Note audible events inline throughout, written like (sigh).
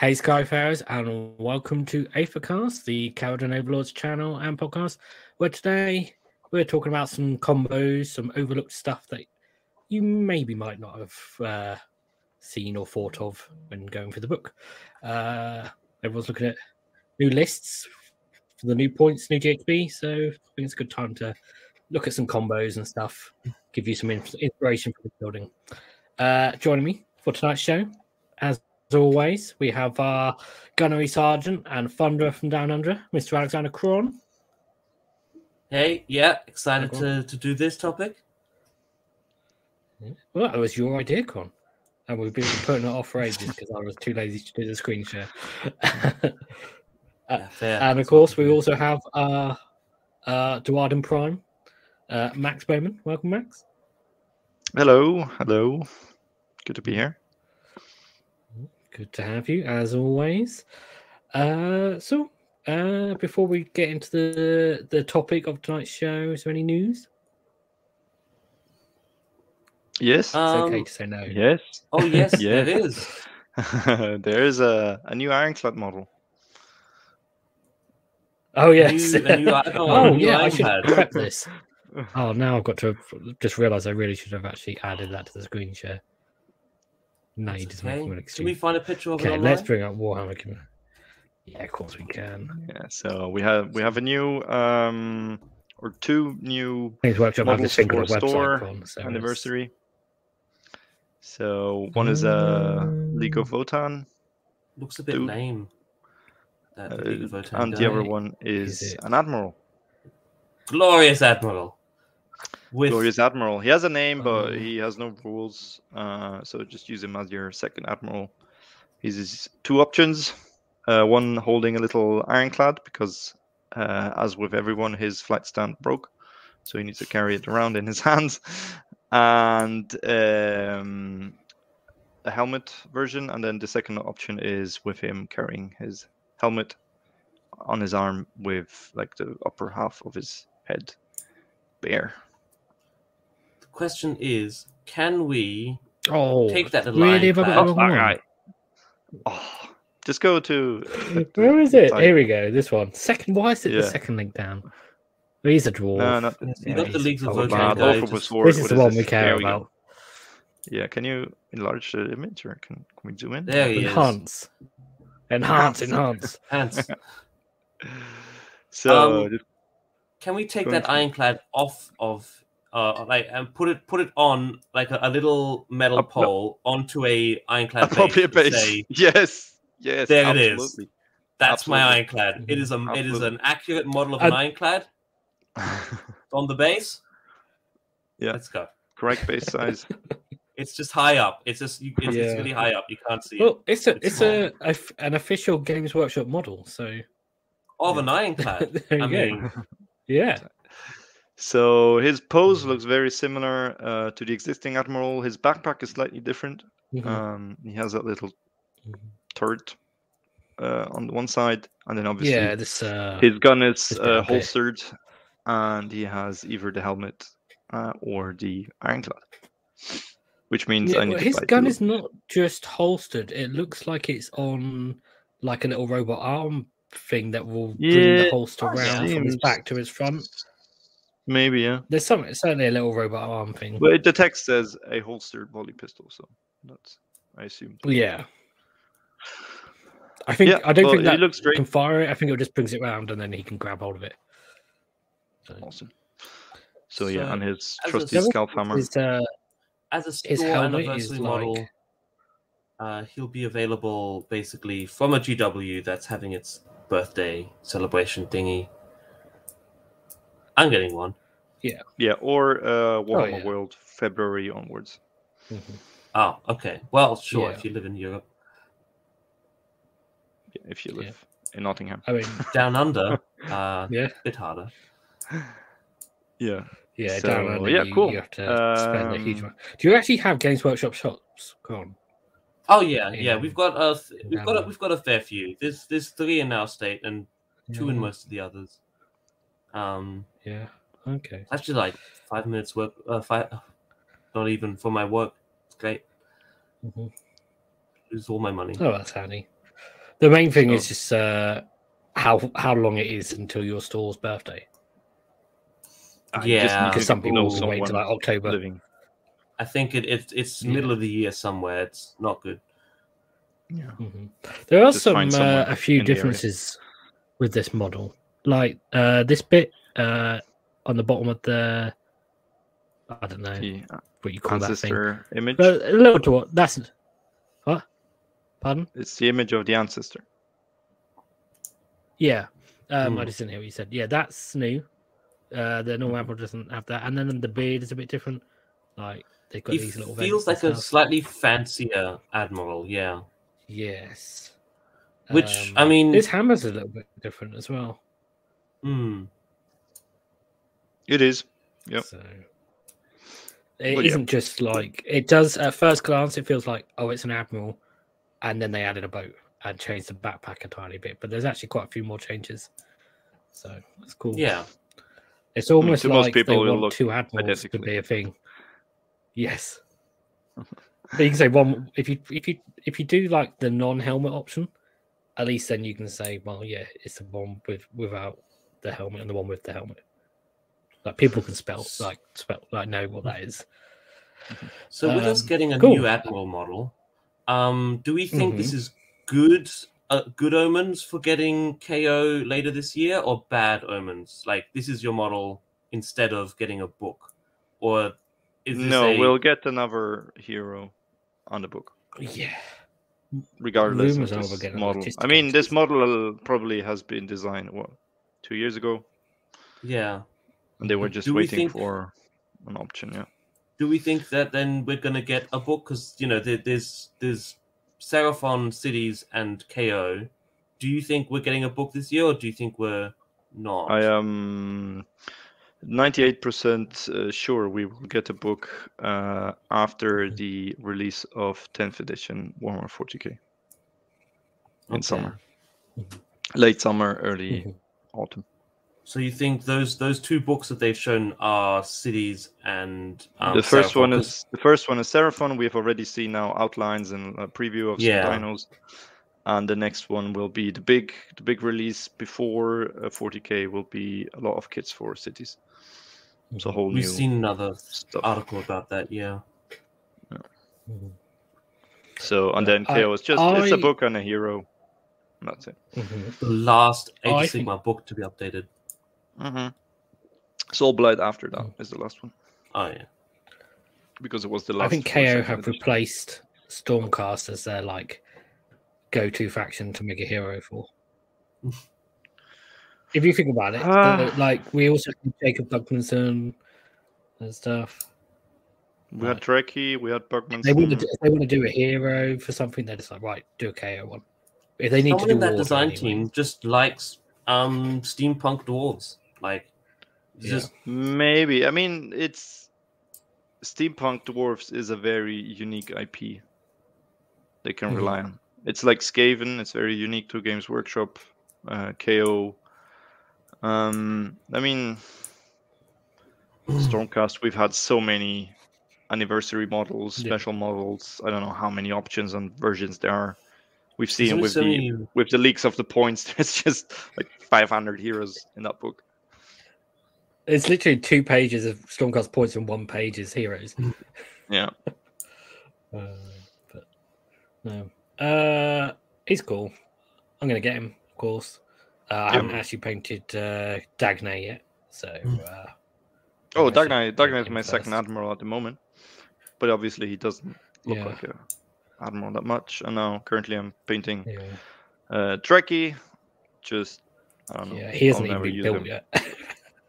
Hey, Skyfarers, and welcome to Aethercast, the Kharadron Overlords channel and podcast, where today we're talking about some combos, some overlooked stuff that you maybe might not have uh, seen or thought of when going through the book. Uh, everyone's looking at new lists for the new points, new GXP, so I think it's a good time to look at some combos and stuff, give you some inspiration for the building. Uh, joining me for tonight's show, as always, we have our gunnery sergeant and thunderer from down under, Mr. Alexander Cron. Hey, yeah, excited to, to do this topic. Well, that was your idea, Con. And we've been putting it off for ages because I was too lazy to do the screen share. (laughs) Yeah, and of course, we also have uh, uh, Duardin Prime, uh, Max Bowman. Welcome, Max. Hello, hello. Good to be here. Good to have you, as always. Uh, so, uh, before we get into the the topic of tonight's show, is there any news? Yes, It's Um, okay to say no. yes. Oh yes, (laughs) Yeah. it is. (laughs) there is a, a new Ironclad model. Oh yes. New- new (laughs) oh, oh new yeah, I should iPad. prep this. Oh, now I've got to just realize I really should have actually added that to the screen share. No, you That's just making okay. an Can we find a picture of it Okay, let's bring up Warhammer. Community. Yeah, of course we can. Yeah, so we have we have a new um or two new Games Workshop have this Models thing for called a website store on, so it's- anniversary. So one is uh League of Votann, Looks a bit Dude. lame. That uh, League of Votann and guy. the other one is, Is an admiral, Glorious Admiral. With glorious admiral. He has a name, but Um, he has no rules. Uh, so just use him as your second admiral. He's his two options. Uh, one holding a little ironclad because, uh, as with everyone, his flight stand broke, so he needs to carry it around in his (laughs) hands. And um, a helmet version, and then the second option is with him carrying his helmet on his arm with like the upper half of his head bare. The question is, can we Oh, take that line Have back? Oh, alright. Oh, just go to. uh, (laughs) Where is it? site. Here we go. This one. Second. Why is it the second link down? He's a dwarf. No, not You Yeah, got the he's Leagues of probably Votann bad. guy. Both of just- This is what the is one this? we care There we go. about. Yeah, can you enlarge the image or can, can we zoom in? There he is. Enhance. Enhance. Enhance. Hans, (laughs) (laughs) So Um, just- can we take that into ironclad off of uh like and put it put it on like a, a little metal Up- no. pole onto a ironclad appropriate base, base. say, (laughs) yes, yes, There it is. absolutely. That's my ironclad. It is a it is an accurate model of an And- ironclad (laughs) on the base. Yeah. Let's go. Correct base size. (laughs) It's just high up. It's just you, it's, Yeah. it's really high up. You can't see it. Well, it's a It's it's a, a f- an official Games Workshop model. So Of an ironclad. there you I go. mean, yeah. So his pose looks very similar uh, to the existing admiral. His backpack is slightly different. Mhm. Um, he has that little Mhm. turret uh, on the one side, and then obviously yeah. This. Uh, his gun is uh, holstered, and he has either the helmet uh, or the ironclad, which means yeah, I need well, his gun is not just holstered. It looks like it's on like a little robot arm thing that will bring the holster around from his back to his front. Maybe, yeah. There's some certainly a little robot arm thing. Well, it, the text says a holstered volley pistol, so that's I assume. Yeah. I think Yeah, I don't well, think it that looks great. can fire it. I think it just brings it round and then he can grab hold of it. So, Awesome. So yeah, and his as a trusty s- scalp hammer. his, uh, as a his store helmet anniversary is model, like uh, he'll be available basically from a GW that's having its birthday celebration thingy. I'm getting one. Yeah, Yeah, or uh, Warhammer Oh, yeah. World February onwards. mhm. Oh, okay. Well, sure. Yeah. If you live in Europe, Yeah, if you Yeah. live in Nottingham. I mean, (laughs) down under, uh, (laughs) yeah, a bit harder. Yeah. yeah, So, down under, yeah, you, cool. you have to spend a huge Um, amount. Do you actually have Games Workshop shops? Go on. Oh yeah, Yeah. yeah. We've got a th- we've got a, we've got a fair few. There's there's three in our state and two in most of the others. Um, Yeah. Okay. actually, like five minutes work. Uh, five, not even for my work. It's great. Mhm. Lose all my money. Oh, that's handy. The main thing is just uh, how how long it is until your store's birthday. I Yeah. Because some people will wait till like October. living. I think it, it it's Yeah. middle of the year somewhere. It's not good. Yeah. Mhm. There are Just some uh, a few in the area. differences with this model, like uh, this bit uh, on the bottom of the I don't know The what you call that thing. image. But a little to what that's what? Pardon? It's the image of the ancestor. Yeah. Um, I Hmm. just didn't hear what you said. Yeah, that's new. Uh, the normal Apple doesn't have that, and then the beard is a bit different. Like they've got He these little. feels like a stuff. slightly fancier admiral. Yeah. Yes. Which, Um, I mean- his hammer's a little bit different as well. Hmm. It is. Yep. So it Well, yeah. not just like it does at first glance. It feels like oh, it's an admiral, and then they added a boat and changed the backpack a tiny bit. But there's actually quite a few more changes. So that's cool. Yeah. it's hmm, almost to most like people, they want look two admirals to be a thing. Yes. (laughs) but you can say one if you if you if you do like the non-helmet option, at least then you can say, well, yeah, it's the one with without the helmet and the one with the helmet. Like people can spell like spell like know what that is. So with us Um, getting a cool. new admiral model, um, do we think this Mhm. is good? Uh, good omens for getting KO later this year, or bad omens? Like this is your model instead of getting a book, or is this No, a- we'll get another hero on the book, Yeah. regardless Rumours of this model. I mean, this model probably has been designed what two years ago, yeah. And they were just Do we waiting think- for an option. Yeah. Do we think that then we're gonna get a book? Because you know there, there's there's Seraphon cities and KO. Do you think we're getting a book this year, or do you think we're not? I am 98% uh, sure we will get a book uh, after the release of 10th edition Warhammer 40k in Okay. summer, Mhm. late summer, early Mhm. autumn. So you think those those two books that they've shown are cities and um, the first Seraphon? one 'Cause- is the first one is Seraphon. We've already seen now outlines and a preview of Yeah. some dinos, and the next one will be the big the big release before uh, 40k will be a lot of kits for cities. It's a whole we've new seen another stuff. article about that. Yeah. Mhm. So and Yeah, then I- KO is just it's a book and a hero. That's it. Mhm. The last Age I of think- Sigmar book to be updated. Mm-hmm. Soulblight after that is the last one Oh yeah. because it was the last. I think KO have edition. replaced Stormcast as their like go-to faction to make a hero for. (laughs) if you think about it, the- like we also had Jacob Bugmanson and stuff. We had Drekki, we had Bugman. They want to if they want to do a hero for something. They're just like right, do a KO one. If they need Someone to in do that design anyway. team just likes um steampunk dwarves. Like, Yeah. just Maybe. I mean, it's steampunk dwarfs is a very unique IP. They can Mhm. rely on. It's like Skaven. It's very unique to Games Workshop. Uh, KO. Um, I mean, Stormcast. We've had so many anniversary models, Yeah. special models. I don't know how many options and versions there are. We've seen with the with the leaks of the points. (laughs) There's just like 500 heroes in that book. It's literally two pages of Stormcast points and one page is heroes. Yeah. (laughs) Uh, but no, uh, he's cool. I'm gonna get him, of course. Uh, I Yeah. haven't actually painted uh, Dagnai yet, so uh, Oh, I'm actually Dagnai, Dagnai is painting my second admiral at the moment, but obviously he doesn't look Yeah. like a admiral that much. And now currently I'm painting Yeah, uh, Drekki. Just I don't know. yeah, he hasn't I'll even been use built him. yet. (laughs)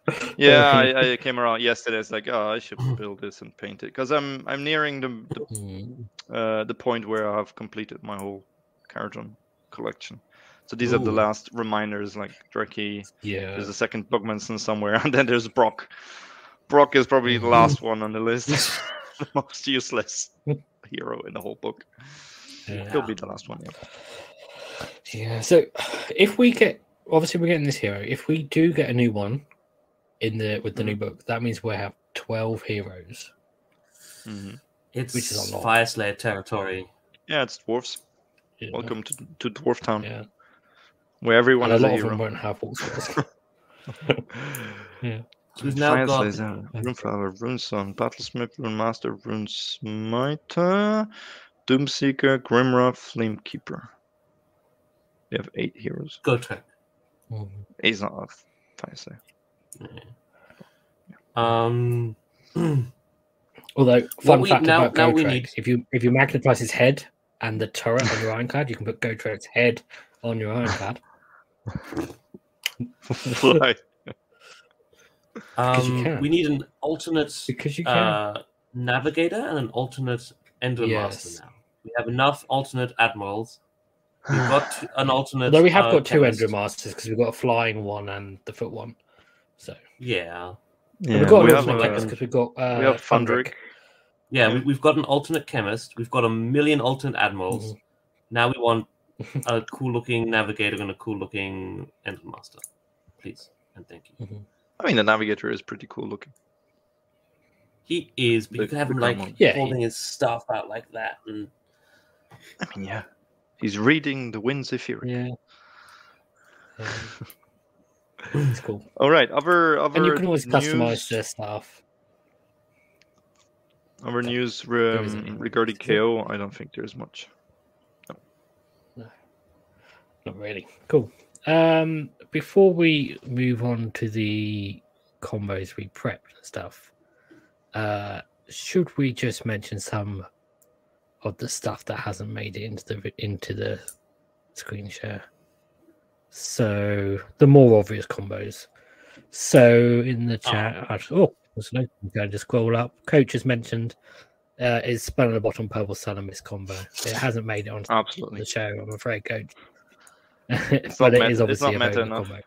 (laughs) Yeah, I, I came around yesterday. It's like, oh, I should build this and paint it because I'm I'm nearing the the, Mm, uh, the point where I have completed my whole Kharadron collection. So these are the last reminders, like Drekki. yeah, There's a second Bugmanson somewhere, (laughs) and then there's Brokk. Brokk is probably the last one on the list. (laughs) the most useless hero in the whole book. yeah. He'll be the last one. Yeah. Yeah, so if we get obviously we're getting this hero. If we do get a new one in the with the new book, that means we have twelve heroes. Mhm. it's Which is a lot. Fyreslayer territory. Yeah, it's dwarves. Yeah. Welcome to, to Dwarf Town, Yeah. where everyone And a is a lot of them hero. won't have horse (laughs) yeah. So we've now Fire got Slayer, Runeflower, Runeson, Battlesmith, Runemaster, Runesmiter, Doomseeker, Grimrock, Flamekeeper. We have eight heroes. Gotrek. Mhm. He's not a Fyreslayer. Um, Although, fun we- fact now- about now we Gotrek, need- if you if you magnetize his head and the turret on your ironclad, you can put Gotrek's head on your ironclad. Fly. (laughs) Because you um, we need an alternate because you can. uh, navigator and an alternate Ender Yes. Master now. We have enough alternate admirals. We've (sighs) got an alternate. Although we have uh, got two chemist. Ender Masters because we've got a flying one and the foot one. So Yeah, Yeah, we've got we an have, alternate chemist because we've got uh, we have Fundrick. Fundrick. yeah. Yeah. We, we've got an alternate chemist. We've got a million alternate admirals. Mhm. Now we want (laughs) a cool-looking navigator and a cool-looking Endrinmaster, please and thank you. I mean, the Navigator is pretty cool looking. He is, but The- you can have him like common. Yeah, holding his stuff out like that, and I mean, yeah. He's reading the Winds Ethereal. Yeah. Yeah. (laughs) it's cool. All right, other other And you can always customize news, their stuff. other news um, regarding KO. I don't think there's much. No, not really. Cool. Um, before we move on to the combos we prepped and stuff, uh, should we just mention some of the stuff that hasn't made it into the into the screen share? So the more obvious combos. So in the chat, I oh, there's no going to scroll up. Coach has mentioned uh, is spell on the bottom purple sun and miss combo. It hasn't made it onto Absolutely. the show, I'm afraid, Coach. (laughs) but it meta- is it's obviously a meta very good combo.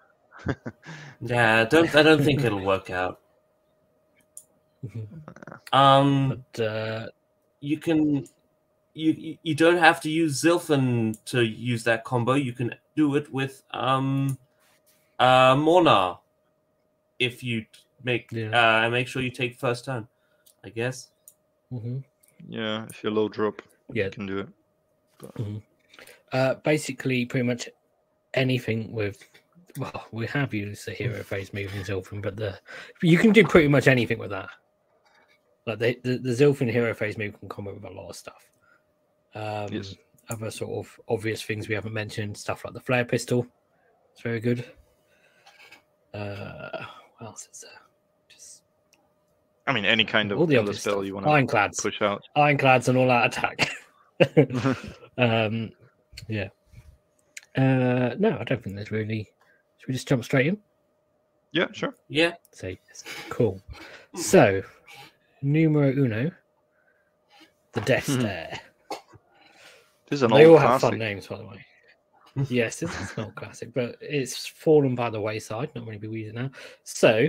(laughs) yeah, I don't I don't think it'll work out. (laughs) Um, But uh, you can you you- you don't have to use Zilfin to use that combo. You can do it with um uh Mhornar if you make Yeah. uh make sure you take first turn. I guess. mhm. Yeah, if you low drop, yeah, you can do it. uh, basically, pretty much anything with. Well, we have used the hero phase moving Zilfin, but the you can do pretty much anything with that. Like the the, the Zilfin hero phase move can combo with a lot of stuff. Um, Yes. Other sort of obvious things we haven't mentioned, stuff like the flare pistol. It's very good. Uh, what else is there? Just I mean, any kind of all the killer obvious spell stuff. you want to Ironclads. push out. Ironclads and all out attack. (laughs) um, yeah. Uh, no, I don't think there's really. Should we just jump straight in? yeah, sure. Yeah. Say yes. Cool. So, numero uno, the Death. (laughs) Stare. This is an They all old have fun names, by the way. (laughs) yes, it's it's an old classic, but it's fallen by the wayside. Not many people use it now. So,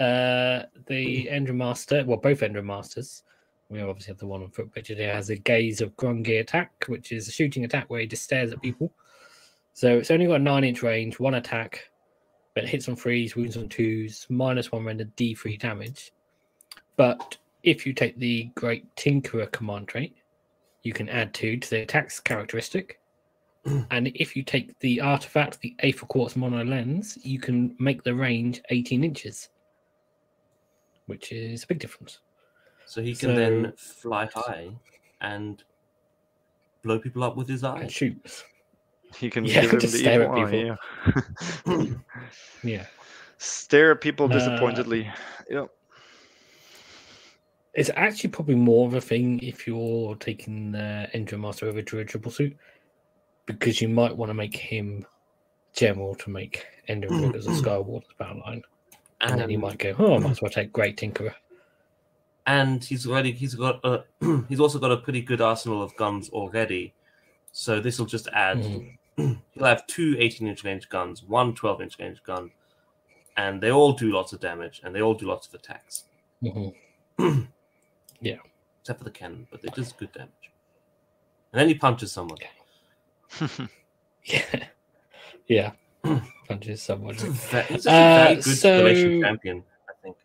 uh, the (laughs) Endrinmaster, well, both Endrinmasters, we obviously have the one on foot picture here, has a gaze of Grungni attack, which is a shooting attack where he just stares at people. So it's only got a nine inch range, one attack, but it hits on threes, wounds on twos, minus one render D3 damage. But if you take the Great Tinkerer command trait, you can add two to the attack's characteristic. (clears throat) and if you take the artifact, the Aether Quartz Mono Lens, you can make the range 18 inches, which is a big difference. So he can then fly high and blow people up with his And eyes. shoots. You can Yeah, (laughs) give him just the stare evil at eye, people. yeah. (clears throat) Yeah. Stare at people Uh, disappointedly. Yeah. It's actually probably more of a thing if you're taking the Endrinmaster over Dirigible Suit, because you might want to make him general to make Ender mm, Rig as a mm. Skyward's battle line. And then you might go, oh, I might as well take Great Tinkerer. and he's already he's got a (clears throat) he's also got a pretty good arsenal of guns already. So this will just add. Mhm. (clears throat) He'll have two 18 inch range guns, one 12 inch range gun, and they all do lots of damage and they all do lots of attacks, mm-hmm. (clears throat) Mhm. except for the cannon, but they just good damage. And then he punches someone. (laughs) Yeah. Yeah. (clears throat) Punches someone. He's a ve- he's a Uh, very good so- relation champion, I think.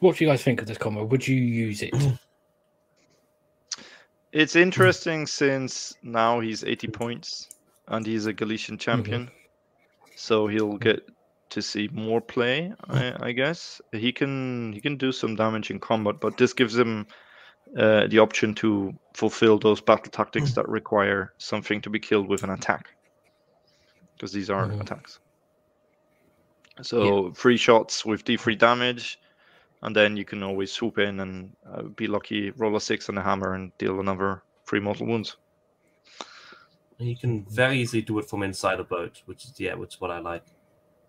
What do you guys think of this combo? Would you use it? (clears throat) It's interesting since now he's 80 points and he's a Galletian champion. So he'll get to see more play, I, I guess. He can he can do some damage in combat, but this gives him uh, the option to fulfill those battle tactics that require something to be killed with an attack. Because these are Mhm. attacks. So free shots with D3 damage, and then you can always swoop in and uh, be lucky, roll a six on a hammer, and deal another three mortal wounds. You can very easily do it from inside a boat, which is yeah, which is what I like.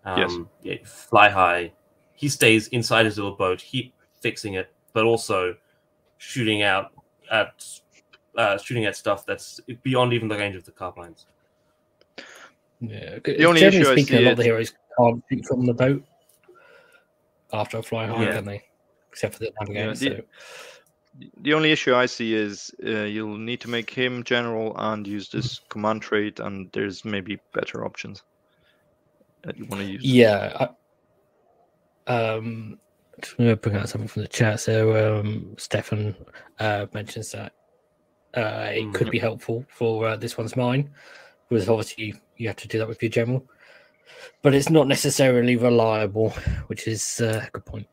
Um, Yes. Yeah, fly high. He stays inside his little boat, he fixing it, but also shooting out at uh, shooting at stuff that's beyond even the range of the carbines. Yeah. The only generally issue I speaking, a see lot of the heroes can't shoot from the boat after a fly high, Yeah. can they? Except for the navigator. Yeah, so. the- The only issue I see is uh, you'll need to make him general and use this command trait, and there's maybe better options that you want to use. Yeah. I, um, just going to bring out something from the chat. So, um, Stefan uh, mentions that uh, it could Mhm. be helpful for uh, this one's mine, because obviously you have to do that with your general, but it's not necessarily reliable, which is uh, a good point.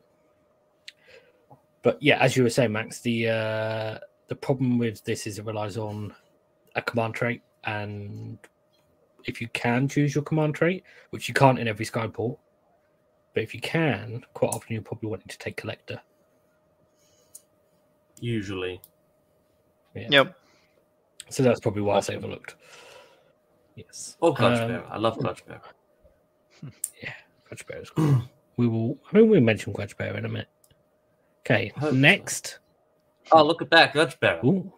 But yeah, as you were saying, Max, the uh, the problem with this is it relies on a command trait, and if you can choose your command trait, which you can't in every Skyport, but if you can, quite often you're probably wanting to take collector. Usually, Yep. So that's probably why it's overlooked. Yes. or clutch Um, bearer. I love clutch (laughs) Yeah, Grudge Bear is cool. we will. I mean, we'll mention Grudge Bear in a minute. Okay. Hope so. Next. Oh, look at that clutch bearer. Ooh.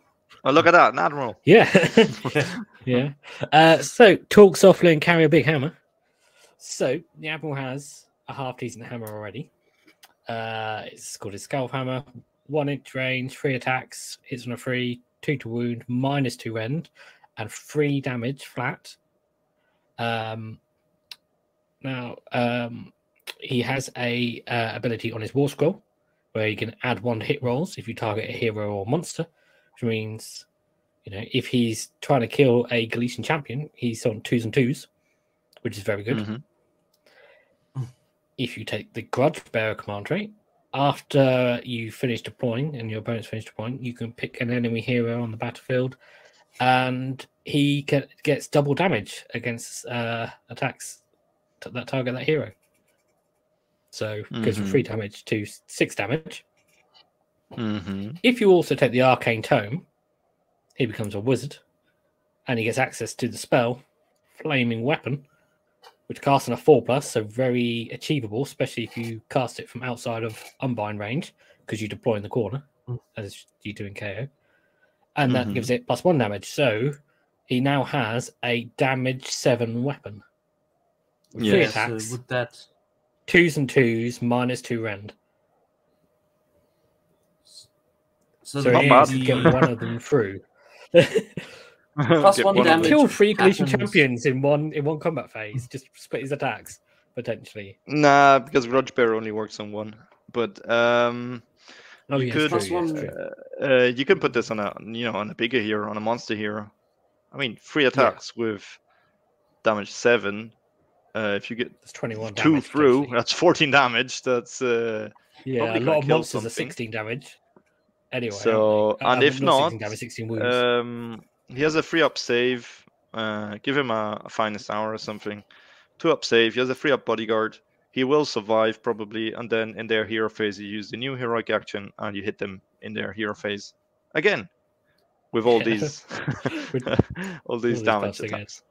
Oh, look at that, an admiral. Yeah. (laughs) (laughs) yeah. Uh, so talk softly and carry a big hammer. So the Admiral has a half decent hammer already. Uh, it's called his Skalfhammer. One inch range, three attacks, hits on a three, two to wound, minus two end, and three damage flat. Um, now um, he has a uh, ability on his War Scroll where you can add one to hit rolls if you target a hero or monster, which means you know, if he's trying to kill a Galletian champion, he's on twos and twos, which is very good. Mhm. If you take the Grudge Bearer command trait, after you finish deploying and your opponent's finished deploying, you can pick an enemy hero on the battlefield, and he get, gets double damage against uh, attacks that target that hero. So goes from Mhm. three damage to six damage. Mhm. If you also take the Arcane Tome, he becomes a wizard, and he gets access to the spell Flaming Weapon, which casts on a four plus, so very achievable, especially if you cast it from outside of unbind range because you deploy in the corner, Mm. as you do in KO, and that Mhm. gives it plus one damage. So he now has a damage seven weapon. With three So attacks, would that twos and twos, minus two rend. so, So Not bad. get one of them through. (laughs) Plus Get one damage. them. killed three Galletian champions in one in one combat phase. Just split his attacks potentially. Nah, because Grudge Bear only works on one. But um, Oh, You yes, could- true, yes, one- true. uh, you can put this on a you know on a bigger hero, on a monster hero. I mean, three attacks with damage seven. Uh, if you get That's twenty-one. two damage, through, potentially. that's fourteen damage. That's uh, Yeah, a lot of kill monsters are sixteen damage. Anyway, So, aren't and? If not 16 sixteen um, he has a free up save. Uh, give him a, a finest hour or something. Two up save. He has a free up bodyguard. He will survive probably, and then in their hero phase, you use the new heroic action and you hit them in their hero phase again with all (laughs) Yeah. these With (laughs) all these these damage buffs again. attacks.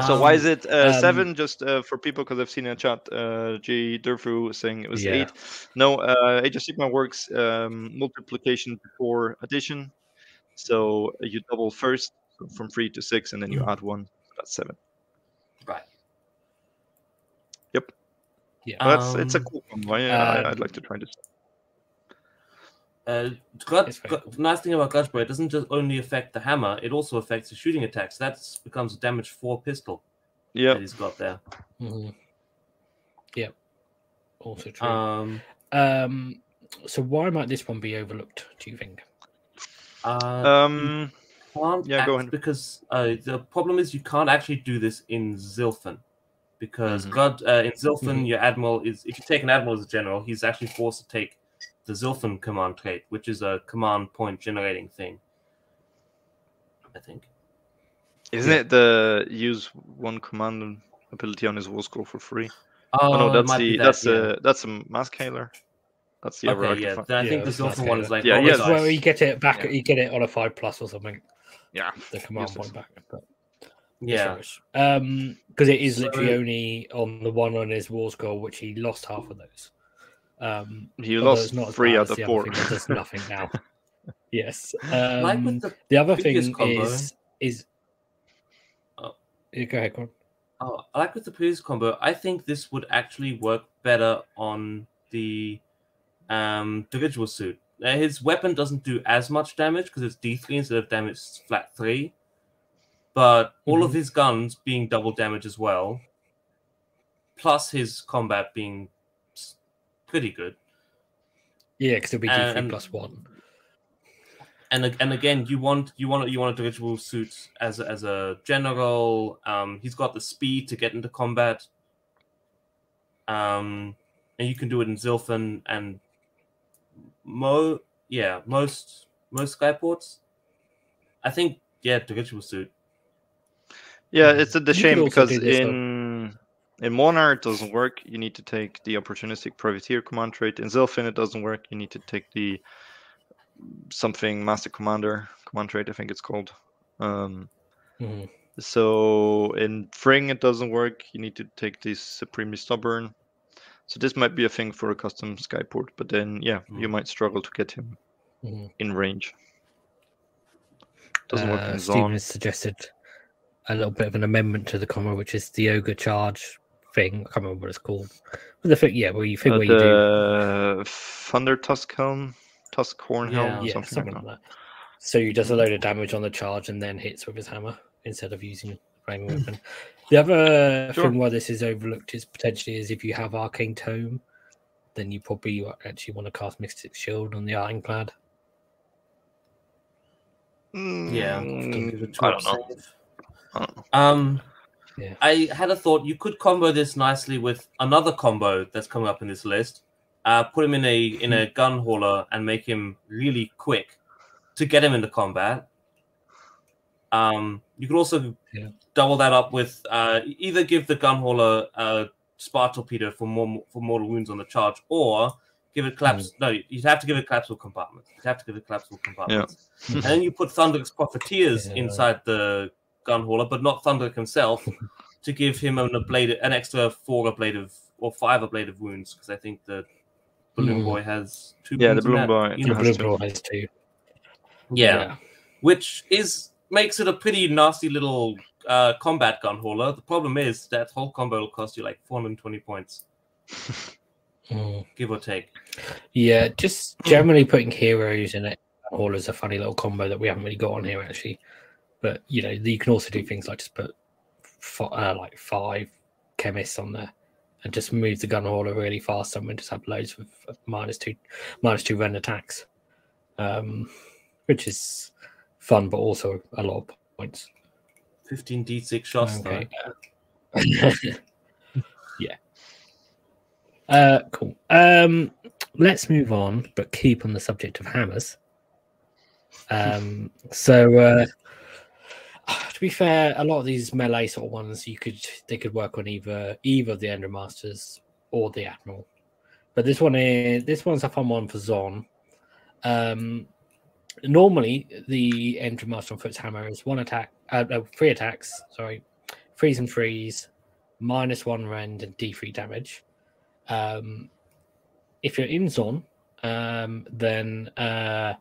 So why is it uh, um, seven? Just uh, for people, because I've seen in chat, uh, G Durfu saying it was Yeah. eight. No, uh, Age of Sigmar works um, multiplication before addition. So you double first so from three to six, and then you add one. So that's seven. right? Yep. Yeah, But that's it's a Um, cool combo. Yeah, I, um, I'd like to try this. Uh, Grud- It's very nice thing about Grudge Bearer, it doesn't just only affect the hammer; it also affects the shooting attacks. That becomes a damage four pistol Yeah. he's got there. Mhm. Yep. Also true. Um, um, so why might this one be overlooked? Do you think? Uh, Um, can't yeah, go ahead. Because uh, the problem is you can't actually do this in Zilfin. Because Mhm. God, uh, in Zilfin, Mhm. your admiral is if you take an admiral as a general, he's actually forced to take the Zilfin command trait, which is a command point generating thing. I think. isn't Yeah. it the use one command ability on his war scroll for free? Oh, Oh, no, that's the that, that's yeah. a that's a mask hailer. That's the okay, overactive yeah. Then I Yeah, think the that's nice Zilfin one is like Yeah, yeah, the where you get it back. Yeah. You get it on a five plus or something. Yeah, The command useless. point back. But yeah. rubbish. Um, because it is literally So- only on the one on his war scroll, which he lost half of those. Um, He lost not three bad out of the other four. thing does nothing now. (laughs) yes. like Um, with the the other thing combo- is is. Oh. Yeah, go ahead, go. Oh, I like with the previous combo. I think this would actually work better on the um dirigible suit. Uh, his weapon doesn't do as much damage because it's D3 instead of damage flat three. But all of Mhm. his guns being double damage as well, plus his combat being s- pretty good. Yeah, because it'll be D three plus one. and and again, you want you want you want a dirigible suit as a, as a general. Um, he's got the speed to get into combat. Um, and you can do it in Zilfin and mo yeah most most skyports. I think yeah dirigible suit. Yeah, Mhm. it's a the shame because do though. in in Mhornar it doesn't work. You need to take the opportunistic privateer command trait. In Zilfin it doesn't work. You need to take the something master commander command trait. I think it's called. Um, Mhm. so in Thryng it doesn't work. You need to take this supremely stubborn. So this might be a thing for a custom skyport, but then yeah, you Mm. might struggle to get him Mhm. in range. Doesn't work Uh, in Stephen Zon. has suggested a little bit of an amendment to the comma, which is the ogre charge thing. I can't remember what it's called. But the thing, yeah, where you think Uh, where you do the Thunder Tusk Helm, Tusk Horn Helm, yeah, something, something like like that. So he does a load of damage on the charge and then hits with his hammer instead of using flaming weapon. The other Sure. thing why this is overlooked is potentially is if you have arcane tome, then you probably actually want to cast Mystic Shield on the Ironclad. that. Yeah, Mm, Give it I a don't know. I don't know. Um, Yeah. I had a thought you could combo this nicely with another combo that's coming up in this list. Uh, put him in a in a gun hauler and make him really quick to get him into combat. Um, you could also Yeah. double that up with uh, either give the gun hauler a spar torpedo for more for mortal wounds on the charge, or give it collapse. No, you'd have to give it collapsible compartments. You'd have to give it collapsible compartments. and then you put Thunder's Profiteers Yeah. inside the gun hauler, but not Thundrik himself, (laughs) to give him an ablative, an extra four blade of or five a blade of wounds, because I think the balloon Mm. boy has two. Yeah, the wounds balloon boy The unit. has Blue to. Ball has two. Yeah. which is makes it a pretty nasty little uh, combat gun hauler. The problem is that whole combo will cost you like 420 points, (laughs) Mm. give or take. Yeah, just generally putting heroes in it all is a funny little combo that we haven't really got on here actually. But you know, you can also do things like just put uh, like five chemists on there and just move the gun hauler really fast and we just have loads of minus two minus two run attacks. Um which is fun but also a lot of points. 15 d6 shots. Okay. though. (laughs) yeah. Uh, cool. Um, let's move on, but keep on the subject of hammers. Um, so uh, be fair, a lot of these melee sort of ones, you could they could work on either either the Endrinmasters or the Admiral. But this one is this one's a fun one for Zon. Um, normally the Endrinmaster on Foot's Hammer is one attack, uh, no, three attacks. Sorry, freeze and freeze, minus one rend and D3 damage. Um, if you're in Zon, um, then uh,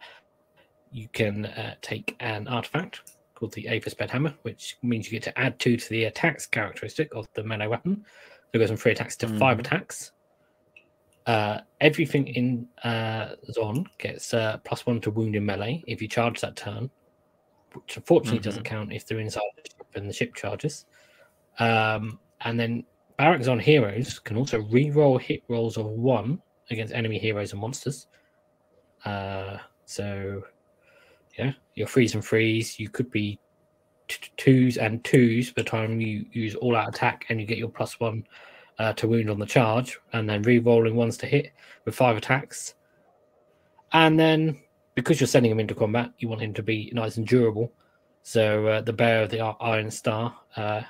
you can uh, take an artifact called the Aethersped Hammer, which means you get to add two to the attacks characteristic of the melee weapon. So it goes from three attacks to five Mhm. attacks. Uh, everything in uh, Zon gets uh, plus one to wound in melee if you charge that turn, which unfortunately doesn't count if they're inside the ship and the ship charges. Um, and then Barak-Zon heroes can also re-roll hit rolls of one against enemy heroes and monsters. Uh, so Yeah, your freeze and freeze. You could be twos and twos by the time you use all out attack and you get your plus one uh, to wound on the charge, and then re-rolling ones to hit with five attacks. And then because you're sending him into combat, you want him to be nice and durable. So uh, the bearer of the Iron Star, uh,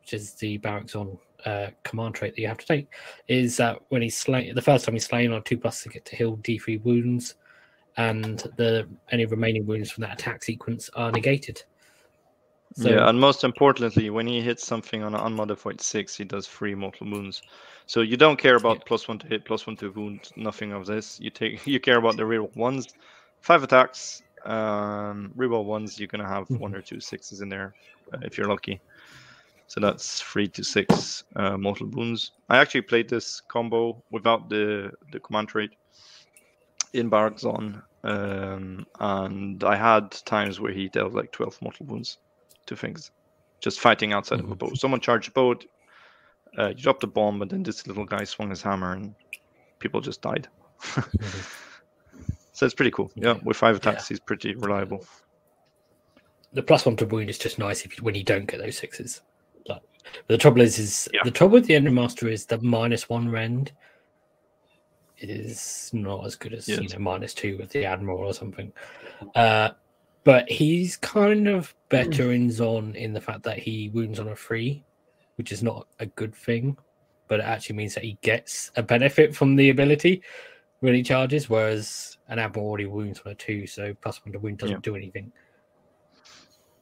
which is the Barak-Zon uh, command trait that you have to take, is that when he's slain, the first time he's slain on two plus to get to heal D3 wounds, and the any remaining wounds from that attack sequence are negated. So, yeah, and most importantly, when he hits something on an unmodified six, he does three mortal wounds. So you don't care about Yeah. plus one to hit, plus one to wound, nothing of this. You take (laughs) you care about the reroll ones, five attacks, um, reroll ones. You're gonna have one Mhm. or two sixes in there uh, if you're lucky. So that's three to six uh, mortal wounds. I actually played this combo without the the command trait in Barak-Zon, um, and I had times where he dealt like twelve mortal wounds to things, just fighting outside of a Mhm. boat. Someone charged a boat, uh, you dropped a bomb, and then this little guy swung his hammer, and people just died. Mhm. (laughs) So it's pretty cool. Yeah, with five attacks, he's pretty reliable. the plus one to wound is just nice if you, when you don't get those sixes. But, the trouble is, is Yeah. the trouble with the Endrinmaster is the minus one rend is not as good as you know minus two with the Admiral or something. Uh, but he's kind of better in Zon in the fact that he wounds on a free, which is not a good thing, but it actually means that he gets a benefit from the ability when he charges, whereas an Admiral already wounds on a two, so plus one to wound doesn't Yeah. do anything.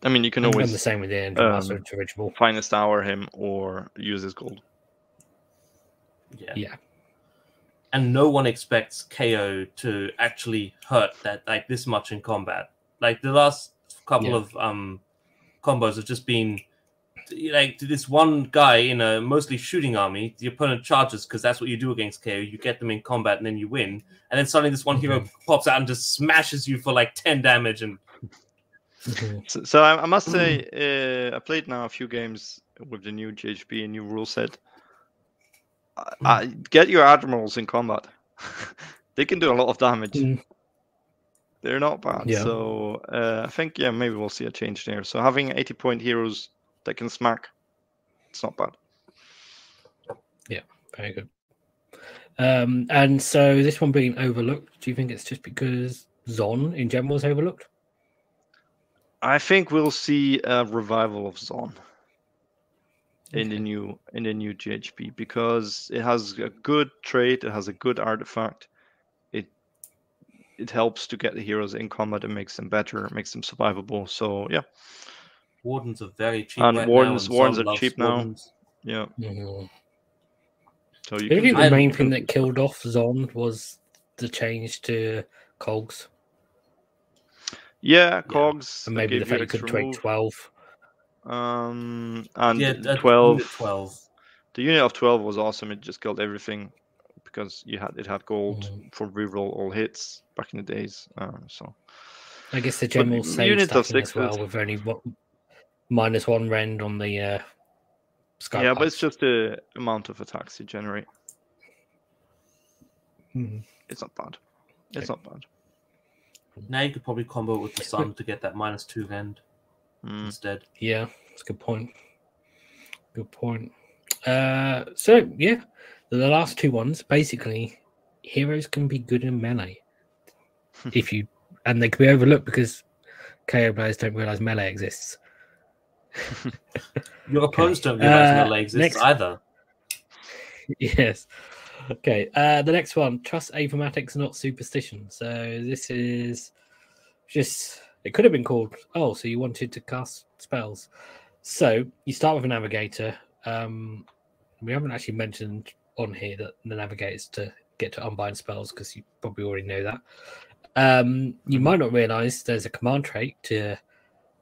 I mean, you can And always the same with the Ending um, Master to original. finest hour him or use his gold. Yeah. Yeah. And no one expects KO to actually hurt that like this much in combat. Like the last couple Yeah. of um combos have just been like this one guy in a mostly shooting army. The opponent charges because that's what you do against KO. You get them in combat and then you win. And then suddenly this one hero pops out and just smashes you for like ten damage. And. So, so I, I must say, uh, I played now a few games with the new GHB and new rule set. I, I, get your admirals in combat. (laughs) they can do a lot of damage. Mm. They're not bad. Yeah. So uh, I think yeah, maybe we'll see a change there. So having 80 point heroes that can smack, it's not bad. Yeah, very good. Um, and so this one being overlooked, do you think it's just because Zon in general is overlooked? I think we'll see a revival of Zon in the new in the new GHB because it has a good trait, it has a good artifact. It it helps to get the heroes in combat and makes them better, makes them survivable. So yeah, wardens are very cheap. And right wardens- now, wardens are loves cheap now. wardens. yeah. Mhm. So you Do you can think the I- main thing that killed off Zon was the change to Cogs? yeah, cogs And maybe the gave fact you you could extra trade move. 12. Um, and Yeah, uh, twelve. twelve. The unit of twelve was awesome. It just killed everything because you had it had gold Mhm. for reroll all hits back in the days. Uh, so I guess the general the save unit of stacking as well, sixes- with only one, minus one rend on the uh, Sky yeah, but it's just the amount of attacks you generate. Mhm. It's not bad. It's not bad. Now you could probably combo it with the sun to get that minus two end Mm. instead. Yeah, that's a good point. Good point. Uh, so yeah, the last two ones basically heroes can be good in melee if you, and they can be overlooked because KO players don't realize melee exists. (laughs) Your opponents don't realize Uh, melee exists next- either. (laughs) yes. Okay. Uh, the next one: trust aethermatics, not superstition. So this is just. It could have been called. Oh, so you wanted to cast spells. So you start with a navigator. Um, we haven't actually mentioned on here that the navigators to get to unbind spells because you probably already know that. Um, you might not realize there's a command trait to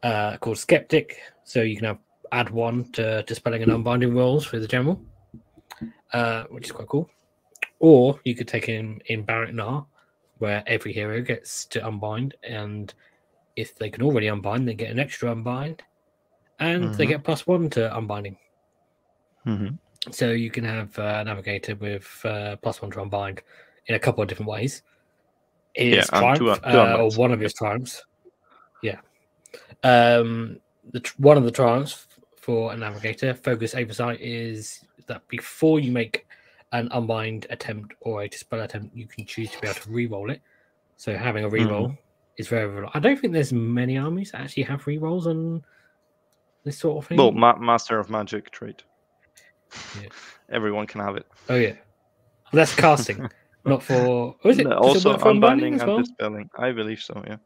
uh, called skeptic. So you can have add one to dispelling and unbinding rolls for the general uh, which is quite cool. Or you could take him in Barak-Nar, where every hero gets to unbind, and if they can already unbind, they get an extra unbind, and they Mhm. get plus one to unbinding. Mhm. So you can have uh, Navigator with uh, plus one to unbind in a couple of different ways. His Yeah, and two triumph, two uh, or one of his triumphs, Yeah. Um, the one of the triumphs for a navigator focus oversight is that before you make an unbind attempt or a dispel attempt, you can choose to be able to re-roll it. So having a re-roll is very, very. I don't think there's many armies that actually have re-rolls on this sort of thing. Well, ma- Master of Magic trait. Yeah. (laughs) Everyone can have it. oh yeah, Well, that's casting, (laughs) not for. Oh, is it No, does it also unbinding as and dispelling. I believe so. Yeah.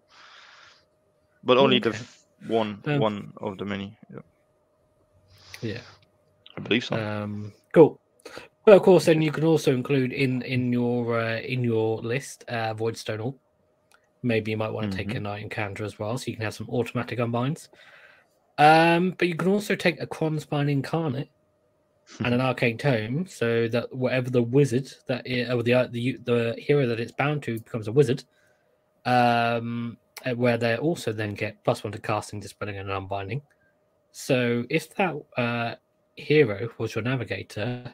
But only the f- one Um, one of the many. Yeah, Yeah. I believe so. Um, cool. But of course, then you can also include in in your uh, in your list uh, Voidstone Orb. Maybe you might want to take a knight Night Encounter as well, so you can have some automatic unbinds. Um, but you can also take a Krondspine Incarnate (laughs) and an Arcane Tome, so that whatever the wizard that i- or the uh, the the hero that it's bound to becomes a wizard. Um, where they also then get plus one to casting, dispelling, and unbinding. So if that uh, hero was your navigator,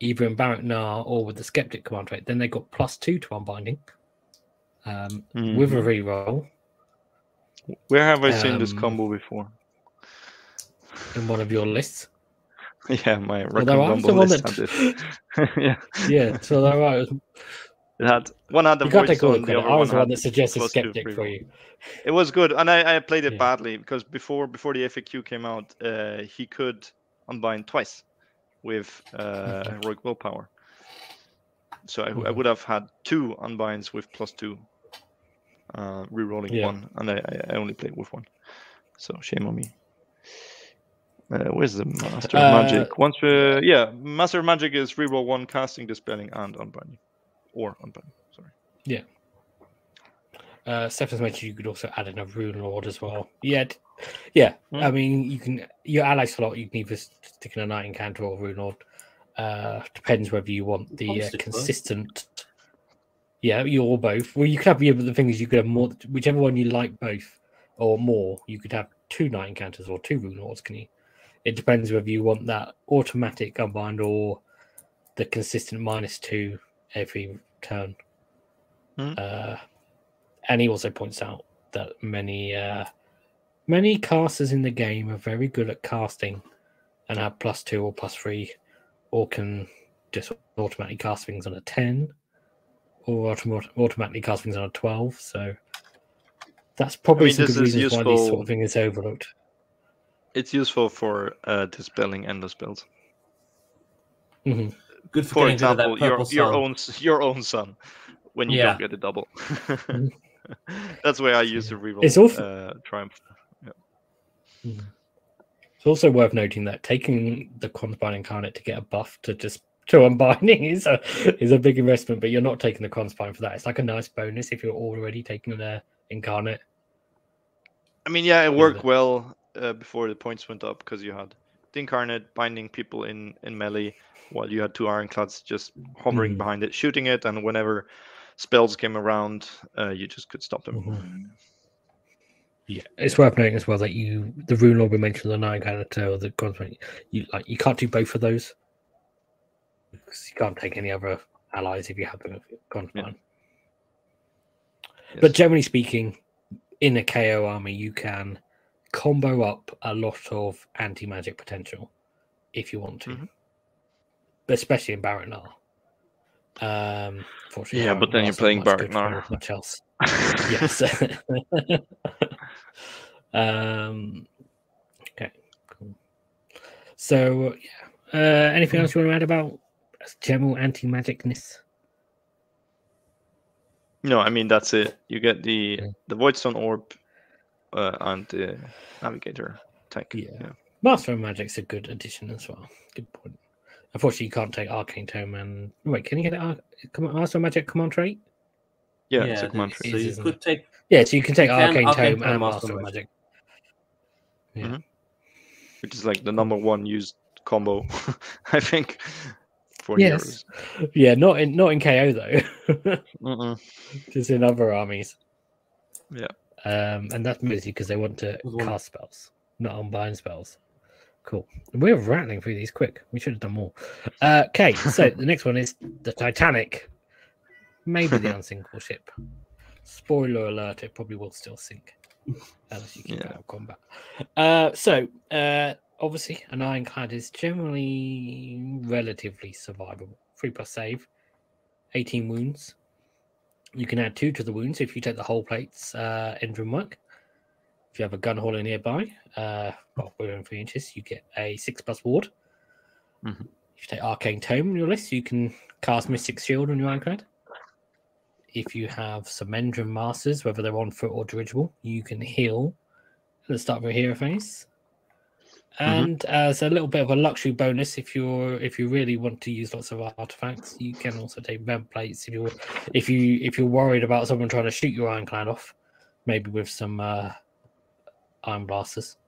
either in Barak-Nar or with the Skeptic command trait, then they got plus two to unbinding um, with a Mhm. reroll Where have I seen this um, combo before? in one of your lists. (laughs) Yeah, my Well, there Raccoon Rumble list that (laughs) (laughs) yeah, yeah, so they're right. it had one had the You can't take the Voidstone, the credit. other I was the one that suggested Skeptic for you. It was good, and I, I played it Yeah. badly because before before the FAQ came out, uh, he could unbind twice with uh, heroic willpower. So I, I Mhm. would have had two unbinds with plus two, uh, rerolling Yeah. one, and I, I- I only played with one. So shame on me. Uh, where's the Master of Uh, Magic? Once, uh, yeah, Master of Magic is reroll one, casting, dispelling, and unbinding, or unbinding. Sorry. Yeah. Uh, Stefan's mentioned you could also add in a Rune Lord as well. Yeah, yeah. Hmm. I mean, you can your ally slot. You can either stick in a Knight Incantor or Rune Lord. Uh, depends whether you want the uh, Obviously, both. consistent. Yeah, you or both. Well, you could have. Yeah, but the thing is, you could have more. Whichever one you like, both or more. You could have two Knight Incantors or two Rune Lords. Can you? It depends whether you want that automatic unbind or the consistent minus two every turn. Hmm. Uh, and he also points out that many uh, many casters in the game are very good at casting and have plus two or plus three, or can just automatically cast things on a ten, or autom- automatically cast things on a twelve. So that's probably mean, some this good is reasons why this sort of thing is overlooked. It's useful for uh, dispelling endless spells. Mhm. Good for, For getting that example, your purple your own your own son, when you Yeah. don't get a double. (laughs) That's where I use the reroll. It's also- uh, triumph. It's also worth noting that taking the Krondspine Incarnate to get a buff to just to unbinding (laughs) is a is a big investment, but you're not taking the Krondspine for that. It's like a nice bonus if you're already taking the Incarnate. I mean, yeah, it worked well uh, before the points went up because you had the incarnate binding people in in melee, while you had two ironclads just hovering Mm. behind it, shooting it, and whenever spells came around, uh, you just could stop them. Mhm. Yeah, it's worth noting as well that you the rune lord we mentioned the nine character or the Krondspine, you like you can't do both of those because you can't take any other allies if you have the Krondspine. But Yes. generally speaking, in a KO army, you can combo up a lot of anti magic potential if you want to, Mhm. especially in Barak-Nar. Um, fortunately, Yeah, but then you're playing much Baron good for Nar. Much else, (laughs) yes. (laughs) um, okay, cool. So, yeah. Uh, anything else you want to add about general anti magicness? no, I mean that's it. You get the Yeah. the Voidstone orb uh, and the navigator tank. Yeah. Master of Magic's a good addition as well. Good point. Unfortunately, you can't take Arcane Tome and wait. Can you get it? Ar- come on, Master of Magic command trait? yeah, it's a command is. trait. So you isn't could it? take Yeah, so you can take You can, Arcane, Arcane Tome Tome, and Master Master of of Magic. Magic. Yeah. Mhm. which is like the number one used combo, (laughs) I think, for Yes. Yeah, not in not in KO though. heroes. (laughs) Just in other armies. Yeah. Um, and that's mostly because they want to Was cast spells, not unbind spells. Cool. We're rattling through these quick. We should have done more. Uh, okay, so (laughs) the next one is the Titanic. Maybe the (laughs) unsinkable ship. Spoiler alert: it probably will still sink. unless you keep Yeah. out of combat. Uh, so uh, obviously, an ironclad is generally relatively survivable. Three plus save, eighteen wounds. You can add two to the wounds if you take the whole plate's uh, engine work. If you have a Gunhauler nearby, uh, well, within three inches, you get a six plus ward. Mhm. If you take Arcane Tome on your list, you can cast Mystic Shield on your ironclad. If you have some Endrinmasters, whether they're on foot or dirigible, you can heal at the start of your hero phase. And as a little bit of a luxury bonus, if you're if you really want to use lots of artifacts, you can also take vent plates if you're if you if you're worried about someone trying to shoot your ironclad off, maybe with some uh, iron blasters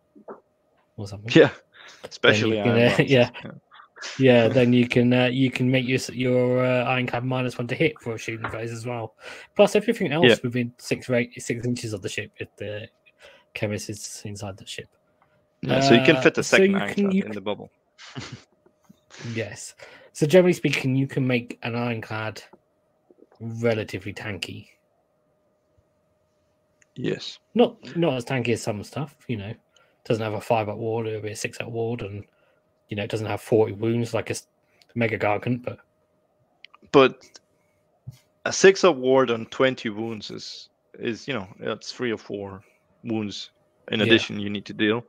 or something. Yeah, especially can, uh, (laughs) yeah. Yeah, then you can uh, you can make your your uh, ironclad minus one to hit for a shooting phase as well. Plus everything else Yeah. within six rate six inches of the ship if the chemist is inside the ship. Yeah, so you can Uh, fit the second you ironclad can- you in the bubble. Yes. So generally speaking, you can make an ironclad relatively tanky. Yes. Not not as tanky as some stuff, you know. Doesn't have a five up ward, it'll be a six up ward, and you know, it doesn't have forty wounds like a mega gargant, but But a six up ward on twenty wounds is is you know it's three or four wounds in Yeah. addition you need to deal.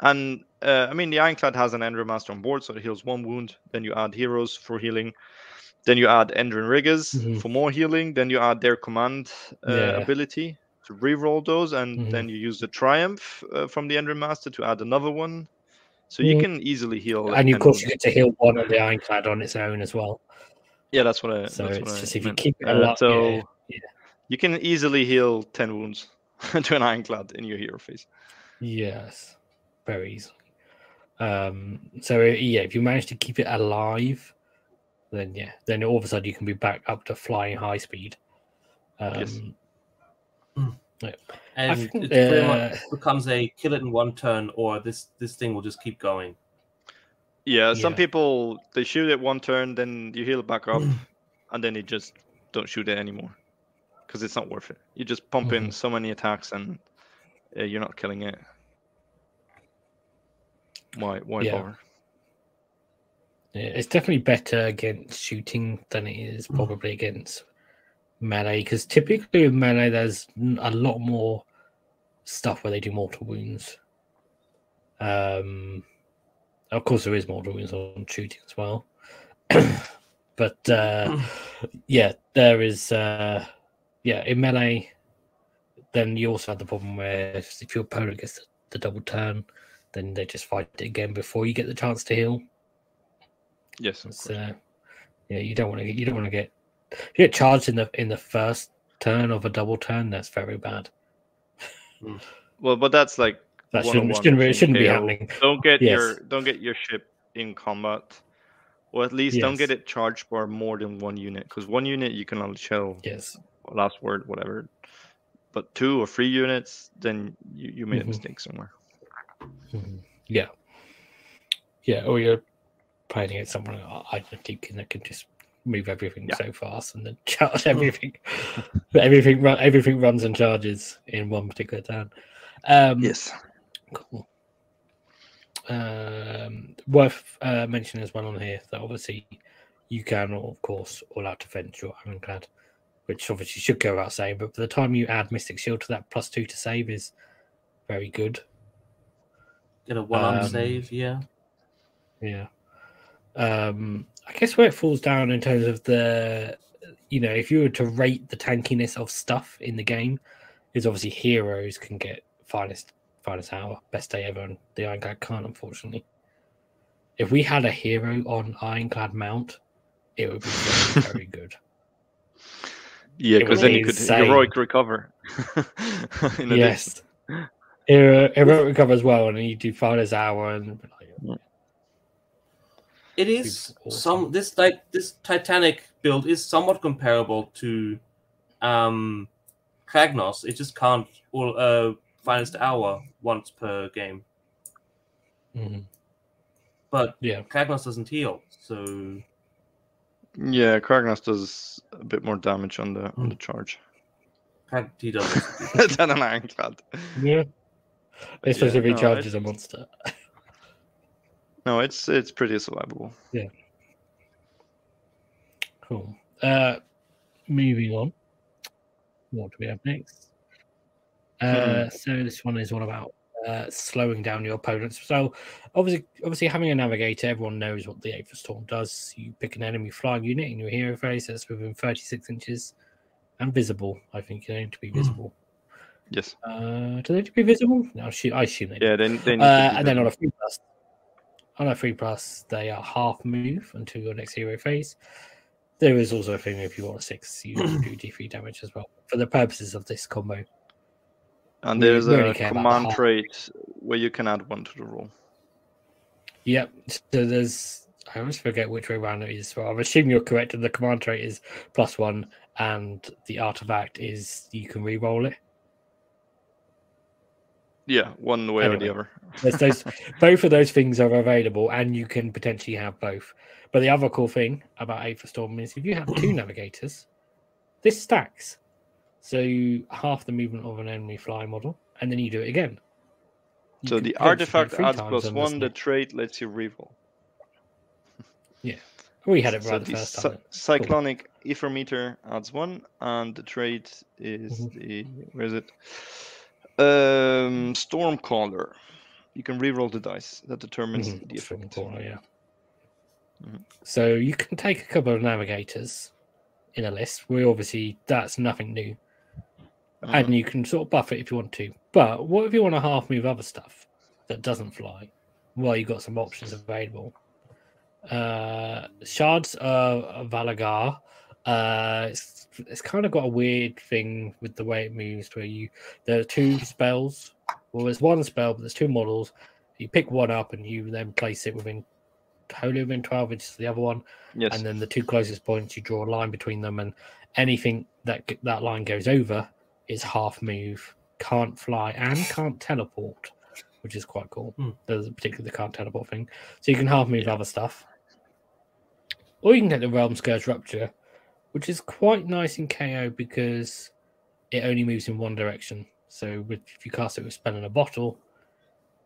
And uh, I mean the ironclad has an Endrinmaster on board, so it heals one wound. Then you add heroes for healing. Then you add Endrinriggers Mhm. for more healing. Then you add their command uh, Yeah. ability to reroll those, and Mhm. then you use the Triumph uh, from the Endrinmaster to add another one. So you Mhm. can easily heal. and of course you get to heal one of the ironclad on its own as well. Yeah, that's what I. So it's what I just if you keep it Uh, alive. so yeah, yeah. you can easily heal ten wounds (laughs) to an ironclad in your hero phase. Yes, very easily. Um, so uh, yeah, if you manage to keep it alive, then yeah, then all of a sudden you can be back up to flying high speed. Um, Yes. (clears throat) and think, it pretty much uh, becomes a kill it in one turn, or this this thing will just keep going. Yeah, some Yeah. people they shoot it one turn, then you heal it back up, (clears throat) and then you just don't shoot it anymore because it's not worth it. You just pump in Mhm. so many attacks and uh, you're not killing it. Why? Why Yeah. bother? yeah, it's definitely better against shooting than it is probably against melee because typically with melee there's a lot more stuff where they do mortal wounds. Um, of course, there is mortal wounds on shooting as well, (coughs) but uh, yeah, there is. Uh, yeah, in melee, then you also have the problem where if if your opponent gets the, the double turn, then they just fight it again before you get the chance to heal. Yes. of It's, uh, yeah, you don't want to get you don't want to get if you get charged in the in the first turn of a double turn. That's very bad. Well, but that's like That shouldn't shouldn't, be- shouldn't be happening. Don't get Yes. your don't get your ship in combat, or at least don't get it charged for more than one unit. Because one unit you can only shell Yes, last word, whatever. But two or three units, then you, you made Mhm. a mistake somewhere. Mhm. yeah, yeah. Or you're playing against someone I don't think that can just move everything Yeah. so fast and then (laughs) charge everything. everything run, everything runs and charges in one particular turn. Um, Yes. Cool. Um, worth uh, mentioning as well on here that obviously you can, of course, all out defend your ironclad, which obviously should go without saying. But for the time you add Mystic Shield to that plus two to save is very good. Get a one on Um, save, yeah. Yeah. Um, I guess where it falls down in terms of the, you know, if you were to rate the tankiness of stuff in the game, is obviously heroes can get finest finest hour, best day ever, and the ironclad can't, unfortunately. If we had a hero on ironclad mount, it would be very, very (laughs) good. Yeah, because then you could insane. heroic recover. (laughs) In addition. yes. Hero, hero recover as well, and you do finest hour, and It is awesome. some this like this Titanic build is somewhat comparable to um Kragnos. It just can't all uh finest hour once per game. Mhm. But yeah, Kragnos doesn't heal, so Yeah, Kragnos does a bit more damage on the on the Mm. charge. Can't- He doesn't. (laughs) than an ironclad. Yeah. Especially if he no, charges a monster. No, it's it's pretty survivable. Yeah. Cool. Uh, moving on. What do we have next? Uh, So this one is all about uh, slowing down your opponents. So obviously, obviously having a navigator, everyone knows what the Aether Storm does. You pick an enemy flying unit in your hero phase that's within 36 inches and visible. I think they need to be visible. Yes. Uh, do they need to be visible? No, I assume, I assume they do. Yeah, they, they need Uh, and then on a free plus, on a free plus, they are half move until your next hero phase. There is also a thing if you want a six, you do D3 damage as well for the purposes of this combo. And there's a about the command trait where you can add one to the roll. Yep. So there's I always forget which way around it is. So I'm assuming you're correct. And the command trait is plus one, and the artifact is you can re-roll it. Yeah, one way or the other. There's those (laughs) both of those things are available, and you can potentially have both. But the other cool thing about Aether Storm is if you have two navigators, this stacks. So you half the movement of an enemy fly model, and then you do it again. You So the potentially do it artifact adds plus on one. The trait lets you reroll. (laughs) Yeah, we had it So right the the first time. cyclonic Aethometer adds one, and the trait is Mhm. the where is it? Um, Stormcaller. You can reroll the dice. That determines Mhm, the effect. Corner, yeah. Mhm. So you can take a couple of navigators in a list. We obviously that's nothing new, Mhm. and you can sort of buff it if you want to. But what if you want to half move other stuff that doesn't fly? Well, you've got some options available. Uh, Shards of Valagharr. Uh, it's, it's kind of got a weird thing with the way it moves, where you there are two spells. Well, there's one spell, but there's two models. You pick one up and you then place it within totally within 12 inches of the other one Yes. and then the two closest points you draw a line between them and anything that that line goes over is half move can't fly and can't teleport which is quite cool. Hmm. there's particularly the can't teleport thing. So you can half move other stuff. Or you can get the Realmscourge Rupture which is quite nice in ko because it only moves in one direction. So with, if you cast it with spell in a bottle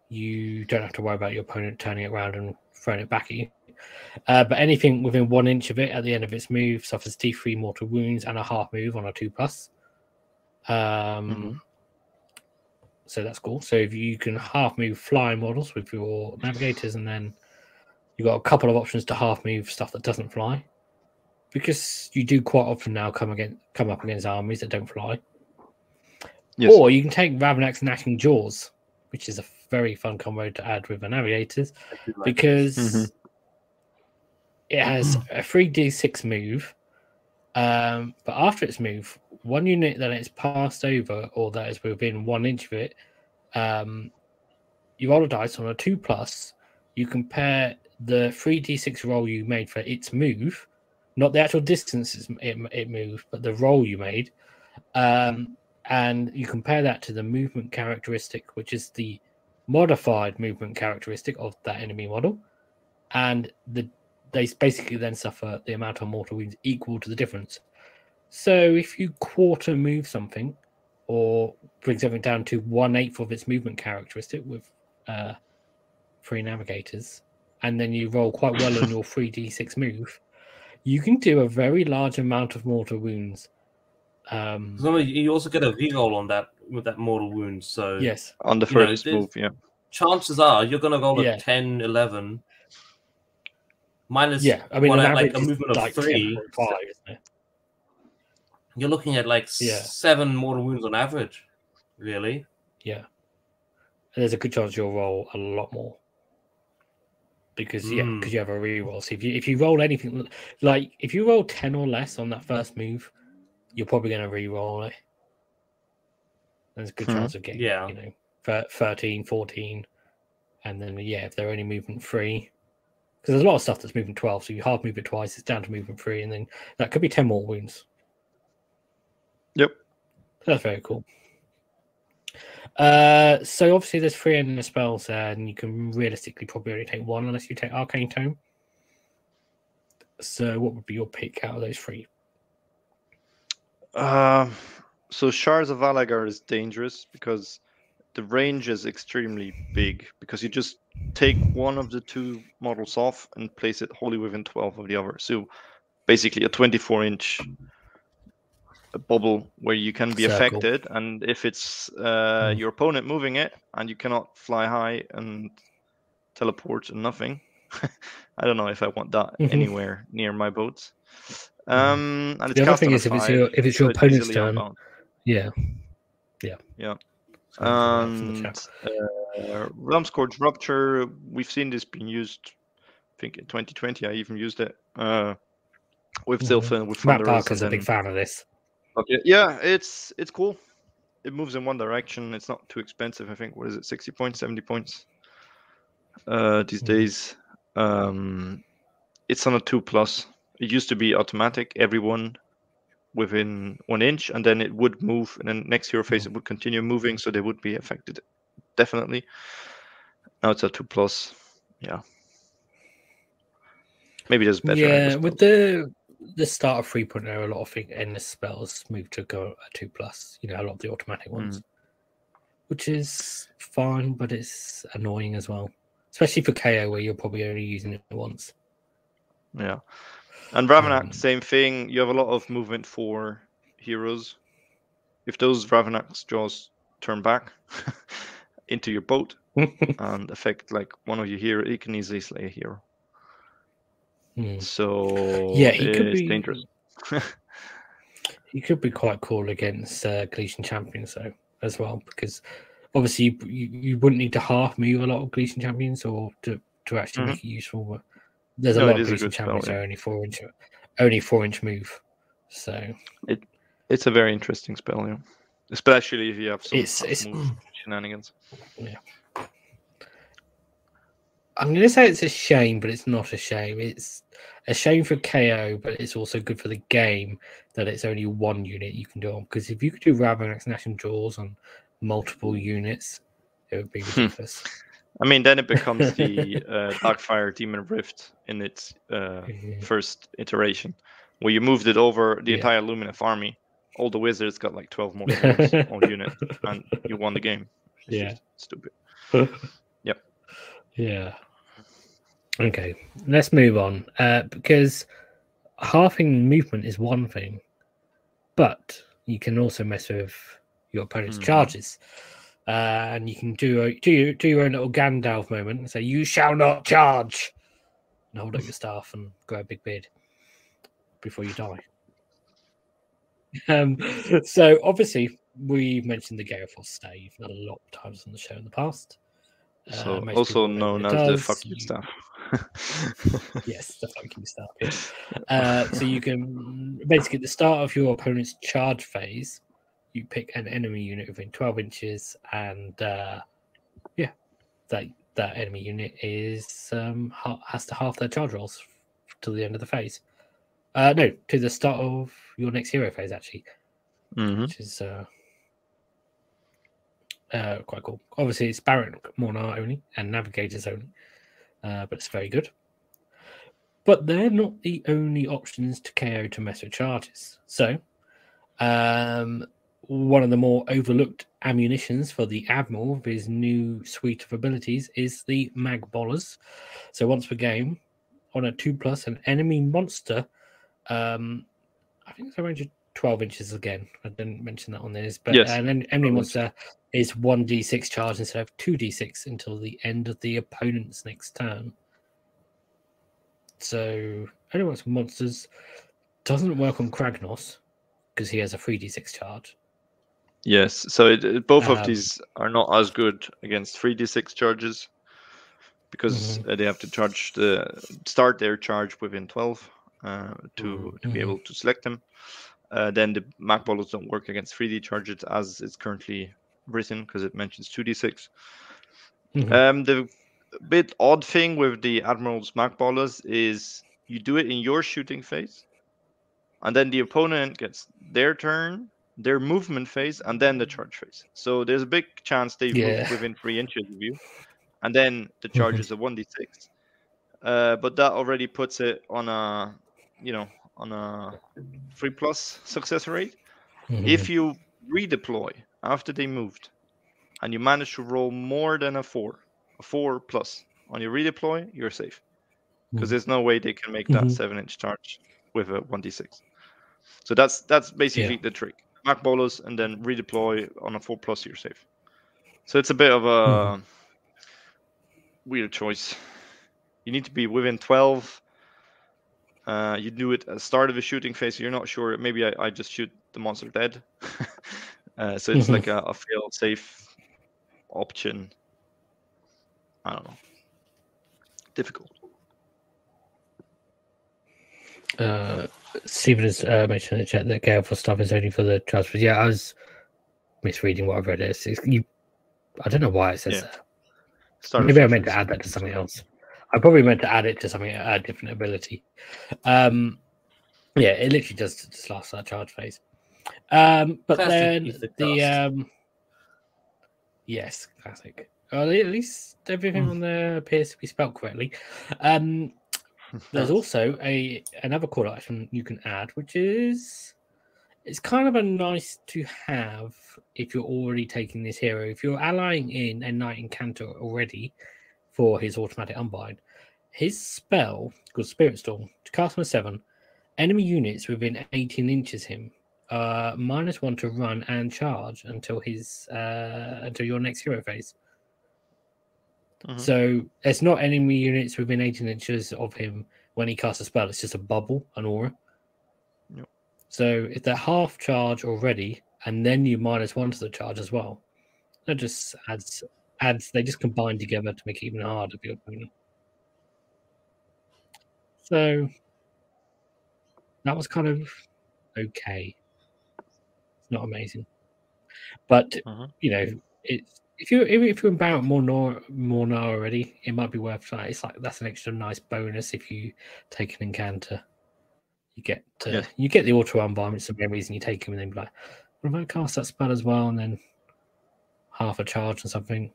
you don't have to worry about your opponent turning it around and throwing it back at you. Uh, but anything within one inch of it at the end of its move suffers D3 mortal wounds and a half move on a two plus. Um, Mhm. So that's cool. So if you can half move flying models with your navigators, and then you've got a couple of options to half move stuff that doesn't fly, because you do quite often now come against come up against armies that don't fly. Yes. Or you can take Ravenak's Gnashing Jaws, which is a very fun combo to add with the navigators like because Mhm. it has a 3d6 move. Um, but after its move, one unit that it's passed over or that is within one inch of it, um, you roll a dice on a two plus. You compare the 3d6 roll you made for its move, not the actual distance it, it moved, but the roll you made. Um, and you compare that to the movement characteristic, which is the modified movement characteristic of that enemy model, and the they basically then suffer the amount of mortal wounds equal to the difference. So if you quarter move something, or bring something down to one eighth of its movement characteristic with uh, three navigators, and then you roll quite well on (laughs) your three d six move, you can do a very large amount of mortal wounds. Um, So you also get a reroll on that with that mortal wound. So yes, On the you know, first move, yeah. chances are you're going to roll a Yeah. 10, 11, minus yeah. I mean, one like a movement of like three. 10.5, isn't it? You're looking at like Yeah. seven mortal wounds on average. Really? Yeah. And there's a good chance you'll roll a lot more. Because yeah, Mm. because you have a reroll. So if you if you roll anything like if you roll 10 or less on that first move, you're probably gonna re-roll it. There's a good Hmm. chance of getting Yeah. you know 13, 14, and then yeah, if they're only movement free. Because there's a lot of stuff that's movement 12, so you half move it twice, it's down to movement free, and then that could be 10 more wounds. Yep. That's very cool. Uh, so obviously there's three in the spells there, and you can realistically probably only take one unless you take Arcane Tome. So what would be your pick out of those three? Uh, so Shards of Valagharr is dangerous because the range is extremely big because you just take one of the two models off and place it wholly within 12 of the other. So basically a 24 inch bubble where you can be Circle. affected and if it's uh, Mm. your opponent moving it and you cannot fly high and teleport and nothing (laughs) i don't know if i want that Mhm. anywhere near my boats um and it's The other thing is if it's your if it's your opponent's turn, yeah, Yeah. Uh, and uh, Realmscourge Rupture we've seen this being used i think in 2020 i even used it uh with Mhm. Zilfin, with Matt Parker's a big fan of this. Okay. Yeah, it's it's cool. It moves in one direction. It's not too expensive. I think what is it, sixty points, seventy points? Uh, these Mhm. days, um, it's on a two plus. It used to be automatic, everyone within one inch, and then it would move, and then next hero phase it would continue moving, so they would be affected. Definitely. Now it's a two plus. Yeah. Maybe there's better. yeah, with the the start of 3.0, a lot of thing- endless spells move to go a two plus. You know, a lot of the automatic ones, Mm. which is fine, but it's annoying as well, especially for KO where you're probably only using it once. Yeah. And Ravenak, Um, same thing. You have a lot of movement for heroes. If those Ravenak's jaws turn back (laughs) into your boat (laughs) and affect like one of your hero, you can easily slay a hero. Hmm. So Yeah, he could be dangerous. (laughs) He could be quite cool against uh, Gleason champions though, as well, because obviously you, you, wouldn't need to half move a lot of Gleason champions or to, to actually Mhm. make it useful. But there's a No, lot of is a Gleason spell, champions that yeah. are only four inch, only four inch move. So it It's a very interesting spell, yeah. Especially if you have some It's- it's- move shenanigans. I'm going to say it's a shame, but it's not a shame. It's a shame for KO, but it's also good for the game that it's only one unit you can do on. Because if you could do Ravenak's Gnashing Jaws on multiple units, it would be Hmm. ridiculous. I mean, then it becomes the (laughs) uh, Darkfire Daemonrift in its uh, Yeah. first iteration, where you moved it over the Yeah. entire Lumineth army. All the wizards got like 12 more units (laughs) on unit, and you won the game. It's Yeah. just stupid. (laughs) Yep. Yeah. Okay, let's move on. Uh, because halving movement is one thing, but you can also mess with your opponent's Mhm. charges. Uh, and you can do a, do your, do your own little Gandalf moment and say, "You shall not charge," and hold up your staff and grow a big beard before you die. (laughs) Um, so obviously we've mentioned the Gale Force stave a lot of times on the show in the past. Uh, So most also known as it the does. fuck you You- staff. (laughs) Yes, the fucking stuff. Yeah. (laughs) Uh, so you can basically at the start of your opponent's charge phase, you pick an enemy unit within 12 inches, and uh, yeah, that that enemy unit is um, has to half their charge rolls till the end of the phase. Uh, no, to the start of your next hero phase actually, Mhm. which is uh, quite cool. Obviously, it's Baron Mornar only and Navigators only, uh, but it's very good. But they're not the only options to KO to with charges. So, um, one of the more overlooked ammunitions for the Admiral of his new suite of abilities is the Mag Bollers. So, once per game, on a 2 plus, an enemy monster, um, I think it's a range of 12 inches again. I didn't mention that on this, but Yes, an enemy 12 monster is 1d6 charge instead of 2d6 until the end of the opponent's next turn. So, only works with monsters. Doesn't work on Kragnos because he has a 3d6 charge. Yes, so it, it- both of Um, these are not as good against 3d6 charges because Mm-hmm. they have to charge the start their charge within 12 uh, to to be able to select them. Uh, then the Mac Bolos don't work against 3d charges as it's currently written because it mentions 2d6. Mhm. Um, the bit odd thing with the Admiral's Mac Ballers is you do it in your shooting phase, and then the opponent gets their turn, their movement phase, and then the charge phase. So there's a big chance they Yeah. move within three inches of you, and then the Mhm. charge is a 1d6. Uh, but that already puts it on a, you know, on a three plus success rate Mhm. if you redeploy after they moved, and you manage to roll more than a four, a four plus on your redeploy, you're safe. Because Mm. there's no way they can make that Mhm. seven inch charge with a one d six. So that's that's basically the trick. Mark bolus and then redeploy on a four plus, you're safe. So it's a bit of a Mhm. weird choice. You need to be within twelve. Uh, you do it at the start of a shooting phase. You're not sure. Maybe I, I just shoot the monster dead. (laughs) uh, so it's Mhm. like a, a fail safe option. I don't know. Difficult. Uh, Stephen has uh, mentioned in the chat that Gale for stuff is only for the transfers. Yeah, I was misreading what I've read. It's, it's, you, I don't know why it says Yeah. that. Start Maybe I meant to add that to something else. I probably meant to add it to something a different ability. Um, yeah, it literally just just lasts that charge phase. Um, but Classic then the um, yes, classic. Well, at least everything Mm. on there appears to be spelled correctly. Um, (laughs) there's also a another call action you can add, which is it's kind of a nice to have if you're already taking this hero. If you're allying in a knight Incantor already for his automatic unbind, his spell called Spirit Storm to cast on a seven, enemy units within 18 inches him uh minus one to run and charge until his uh until your next hero phase. Mhm. So it's not enemy units within 18 inches of him when he casts a spell. It's just a bubble, an aura. Yep. So if they're half charge already, and then you minus one to the charge as well, that just adds adds. They just combine together to make it even harder for your opponent. So that was kind of okay. Not amazing, but Mhm. you know, it's if you if, if you're Barrett more now more now already, it might be worth that. It's like that's an extra nice bonus if you take an encounter. You get uh, Yeah. you get the auto. It's the main reason you take them, and then be like, "What I cast that spell as well?" And then half a charge or something.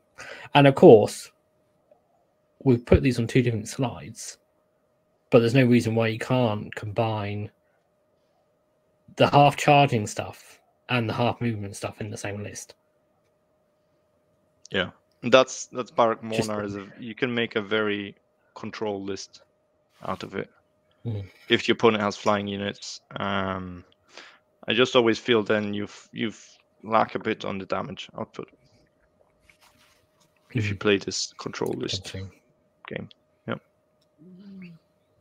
And of course, we've put these on two different slides, but there's no reason why you can't combine the half charging stuff and the half movement stuff in the same list. Yeah, that's that's Barak Just- Mhornar is a you can make a very control list out of it Mhm. if your opponent has flying units. Um, I just always feel then you've you've lack a bit on the damage output if you play this control list Interesting. game.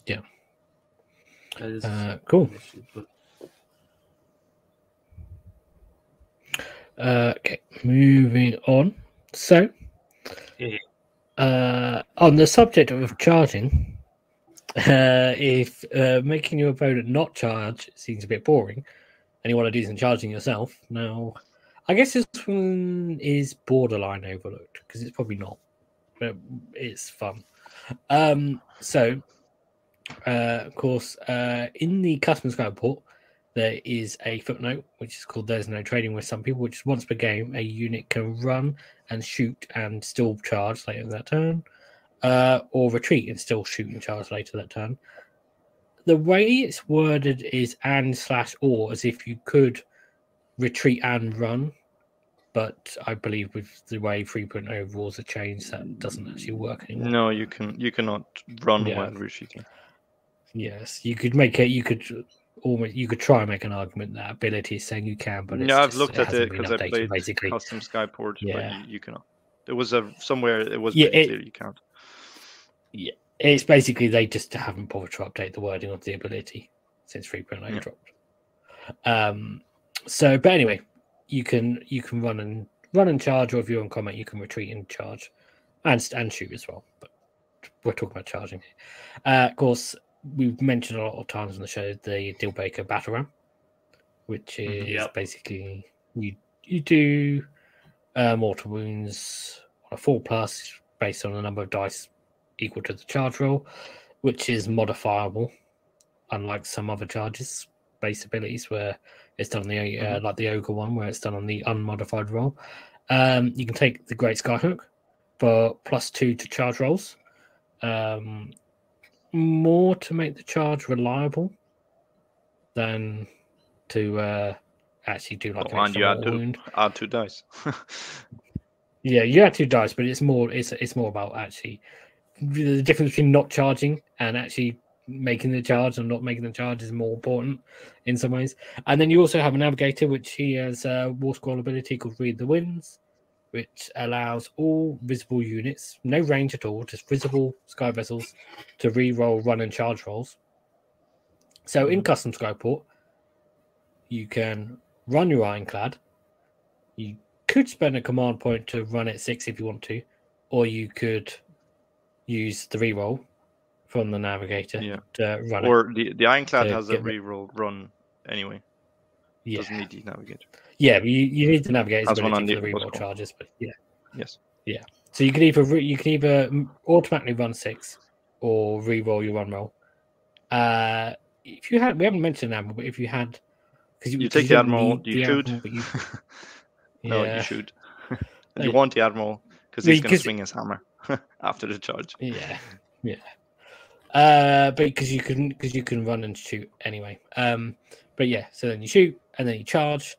Yeah. Uh, cool. issue, but Uh, okay, moving on. So, uh, on the subject of charging, uh, if uh, making your opponent not charge seems a bit boring, and you want to do some charging yourself, now I guess this one is borderline overlooked because it's probably not, but it's fun. Um, so, uh, of course, uh, in the custom Skyport, there is a footnote which is called "There's no trading with some people," which is once per game a unit can run and shoot and still charge later in that turn, uh, or retreat and still shoot and charge later that turn. The way it's worded is "and slash or," as if you could retreat and run, but I believe with the way 3.0 rules are changed, that doesn't actually work anymore. No, you can you cannot run Yeah. while retreating. Yes, you could make it. You could almost. You could try and make an argument that ability is saying you can, but it's yeah, I've just- looked at it because I played basically. custom Skyport, Yeah. but you, you cannot. There was a somewhere it was Yeah, it- you can't. Yeah, It's basically they just haven't bothered to update the wording of the ability since 3.0 Yeah. dropped. Um. So, but anyway, you can you can run and run and charge, or if you're on combat, you can retreat and charge, and and shoot as well. But we're talking about charging. Uh, of course, we've mentioned a lot of times on the show the Dealbreaker battle ram, which is. Yep. basically you you do uh, mortal wounds on a four plus based on the number of dice equal to the charge roll, which is modifiable, unlike some other charges based abilities where it's done on the uh, like the ogre one where it's done on the unmodified roll. Um, you can take the great skyhook for plus two to charge rolls, um, more to make the charge reliable than to uh, actually do like Oh, an and you add two, wound. add two dice. (laughs) Yeah, you add two dice, but it's more it's it's more about actually the difference between not charging and actually making the charge and not making the charge is more important in some ways. And then you also have a navigator, which he has a war scroll ability called Read the Winds, which allows all visible units, no range at all, just visible sky vessels, to re-roll run and charge rolls. So in mm-hmm. custom Skyport, you can run your ironclad. You could spend a command point to run at six if you want to, or you could use the re-roll from the navigator Yeah. to run it. or the, the Ironclad has a re-roll run anyway. Yeah, Doesn't need the navigator. Yeah, but you, you need the navigator's Has one ability on the the- called? charges, but yeah. Yes. yeah. So you can either re- you can either automatically run six or re-roll your run roll. Uh, if you had, we haven't mentioned admiral, but if you had, because You take the admiral, you shoot. but you, (laughs) no, yeah, you shoot. (laughs) you want the admiral because Well, he's going to swing his hammer (laughs) after the charge. Yeah, yeah. Uh, but because you can because you can run and shoot anyway. Um, but yeah, so then you shoot and then you charge,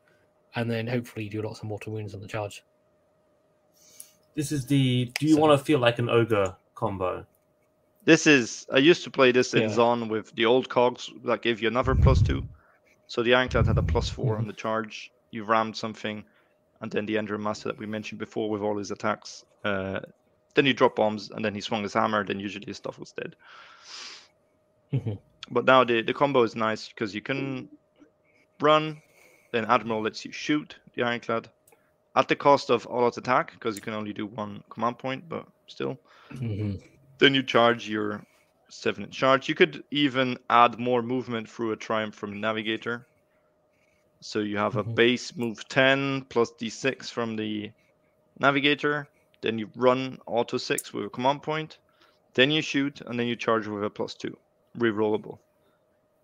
and then hopefully you do lots of mortal wounds on the charge. This is the. Do you So- want to feel like an ogre combo? This is I used to play this in Yeah. Zon with the old cogs that gave you another plus two. So the Ironclad had a plus 4 Mm-hmm. on the charge. You rammed something, and then the Endrinmaster that we mentioned before with all his attacks. Uh, then you drop bombs, and then he swung his hammer. Then usually his stuff was dead. Mhm. But now the the combo is nice because you can run, then Admiral lets you shoot the Ironclad at the cost of all out attack because you can only do one command point, but still Mhm. then you charge your seven inch charge. You could even add more movement through a triumph from navigator. So you have a Mhm. base move 10 plus d6 from the navigator. Then you run auto 6 with a command point. Then you shoot, and then you charge with a plus 2. Rerollable.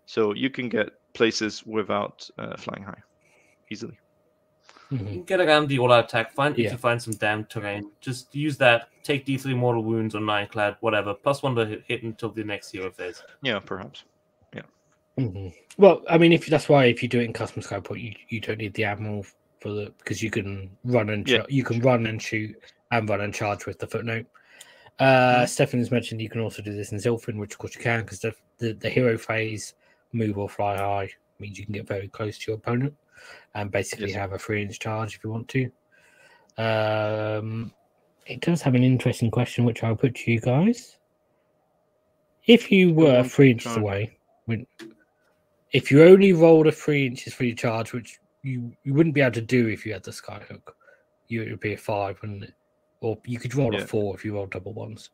So you can get places without uh, flying high easily. You Mhm. can get around the all-out attack. Find Yeah. if you find some damn terrain, just use that. Take D3 mortal wounds on Ironclad, whatever. Plus one to hit, hit until the next hero phase. Yeah, perhaps. Mhm. Well, I mean, if that's why if you do it in custom Skyport, you you don't need the admiral for the because you can run and Yeah, you can run and shoot and run and charge with the footnote. Uh, Mhm. Stefan has mentioned you can also do this in Zilfin, which of course you can because the, the the hero phase move or fly high means you can get very close to your opponent and basically Yes. have a three inch charge if you want to. Um, it does have an interesting question which I'll put to you guys. If you were three inches charge? away, when if you only rolled a three inches for your charge, which you, you wouldn't be able to do if you had the skyhook, you it would be a five, wouldn't it? Or you could roll Yeah. a four if you rolled double ones.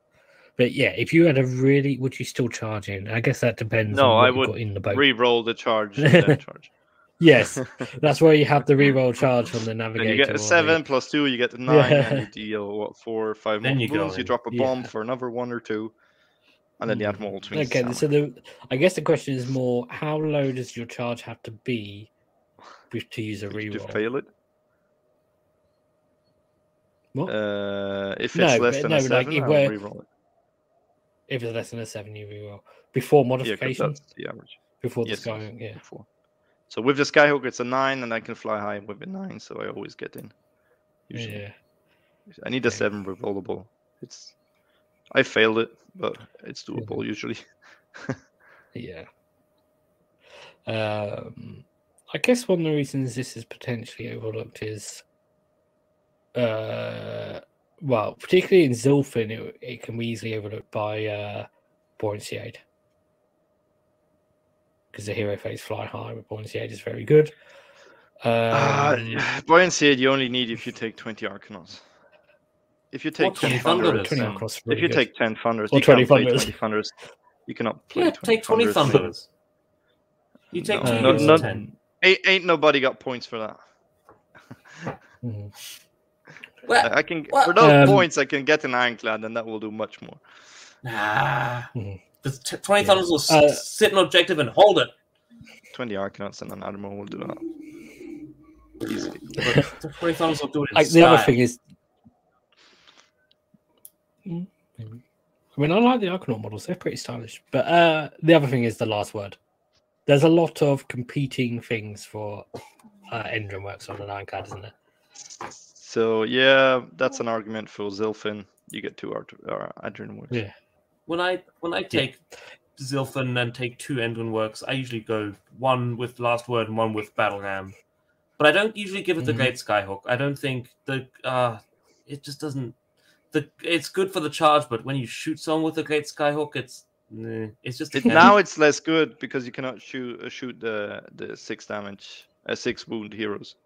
But yeah, if you had a really, would you still charge in? I guess that depends. No, on what I would got in the boat. Re-roll the charge (laughs) charge. Yes, (laughs) that's where you have the reroll charge on the navigator. Then you get or a the- seven plus two, you get a nine, and you Yeah. deal what four or five Then more you wounds. You drop a bomb Yeah. for another one or two, and then the Mm. admiral. Okay, his so the I guess the question is more: How low does your charge have to be to use a to reroll? fail it. What? Uh, if it's No, less than no, a like, seven, if I'll we're- re-roll it. if it's less than a seven, you reroll before Yeah, 'cause modification. that's the average. before the yes, sky, yes, yeah. before. So with the skyhook, it's a nine, and I can fly high with a nine, so I always get in. Usually, Yeah. I need a seven rerollable. It's, I failed it, but it's doable usually. (laughs) Yeah. Um, I guess one of the reasons this is potentially overlooked is, uh, well, particularly in Zilfin, it, it can be easily overlooked by uh, buoyancy aid because the hero phase fly high with buoyancy aid is very good. Uh, Um, buoyancy aid you only need if you take 20 Arkanauts. If you take Or 20 20 Thunders, Thunders. 20 then- across if really you good. take 10 Thunders, Or you can't 20 play Thunders. 20 Thunders. You cannot play Yeah, 20 take 20 Thunders. Thunders. You take No, two Uh, not- units not- of 10. Ain't, ain't nobody got points for that. Mhm. Well, I I can Well- for those Um, points I can get an ironclad and that will do much more. nah. Mhm. The t- 20 Yeah. Thunders will s- Uh, sit in objective and hold it. 20 Arkanauts and an admiral will do that. Easily. But the 20 Thunders will do it in Like, the other thing is, Mm. I mean, I like the Arkanaut models; they're pretty stylish. But uh, the other thing is the last word. there's a lot of competing things for uh, endrinworks on an ironclad, isn't there? So yeah, that's an argument for Zilfin. You get two art uh, endrinworks. Yeah. When I when I take Zilfin and take two endrinworks, I usually go one with Last Word and one with Battle Ram. But I don't usually give it the Mhm. Great Skyhook. I don't think the uh it just doesn't the it's good for the charge, but when you shoot someone with the Great Skyhook, it's nah, it's just It, now it's less good because you cannot shoot uh, shoot the the six damage, uh, six wound heroes.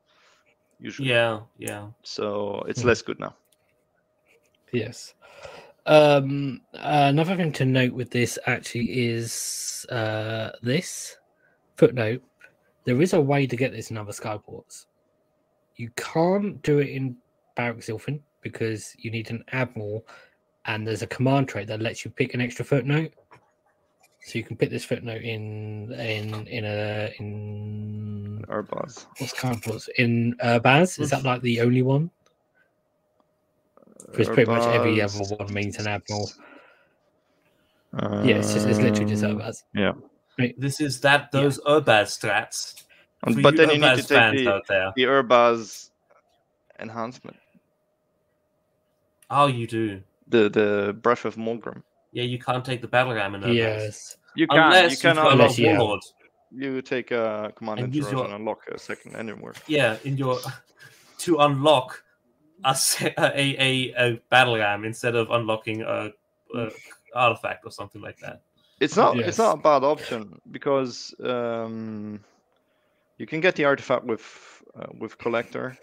Usually, yeah yeah So it's Mhm. less good now. Yes. Um, another thing to note with this actually is uh, this footnote. There is a way to get this in other skyports. You can't do it in Barak-Zilfin because you need an admiral, and there's a command trait that lets you pick an extra footnote. So you can pick this footnote in in in a in Urbaz. what's skyports in uh, Baz. Is that like the only one? Because pretty much every other one means an admiral. Uh, Yeah, it's just it's literally just Urbaz. Yeah. This is that those Urbaz strats. Um, For but you then you need to take the, out there. the Urbaz enhancement, Oh, you do. the the breath of Morgrim. Yeah, you can't take the battle ram in Urbaz. Yes. You can Unless you can you've Unless unlock, you Warlord. you take a command And use entourage your- and unlock a second endrinwork. Yeah, in your (laughs) to unlock a a, a, a battle ram instead of unlocking a, a artifact or something like that. It's not Yes. it's not a bad option because um, you can get the artifact with uh, with collector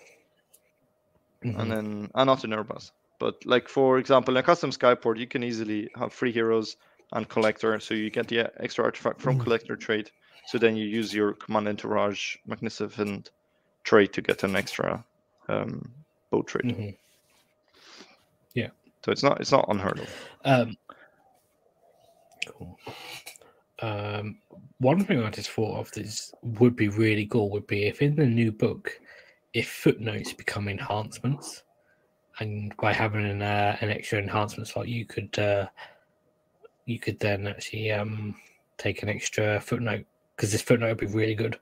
Mhm. and then and not in Urbaz. But like for example, in a custom skyport, you can easily have free heroes and collector, so you get the uh, extra artifact from Mhm. collector trait. So then you use your command entourage magnificent trait to get an extra um, boat trait. Mhm. So it's not it's not unheard of. Um, cool. Um, one thing I just thought of this would be really cool would be if in the new book, if footnotes become enhancements, and by having an uh, an extra enhancement slot, you could uh, you could then actually um, take an extra footnote because this footnote would be really good.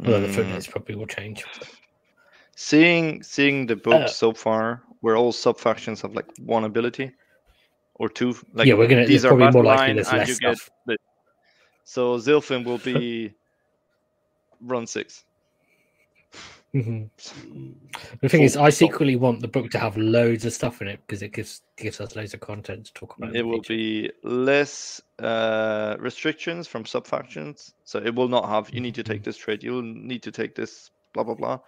Although the Mm, footnotes probably will change. Seeing seeing the book Uh, so far, where all sub factions have like one ability or two. Like yeah, we're gonna. these are probably more likely there's less stuff. the- So Zilfin will be run six. Mhm. (laughs) The thing Full is, I secretly want the book to have loads of stuff in it because it gives gives us loads of content to talk about. It will future. be less uh, restrictions from sub factions. So it will not have you need to Mm-hmm. take this trade, you'll need to take this, blah blah blah.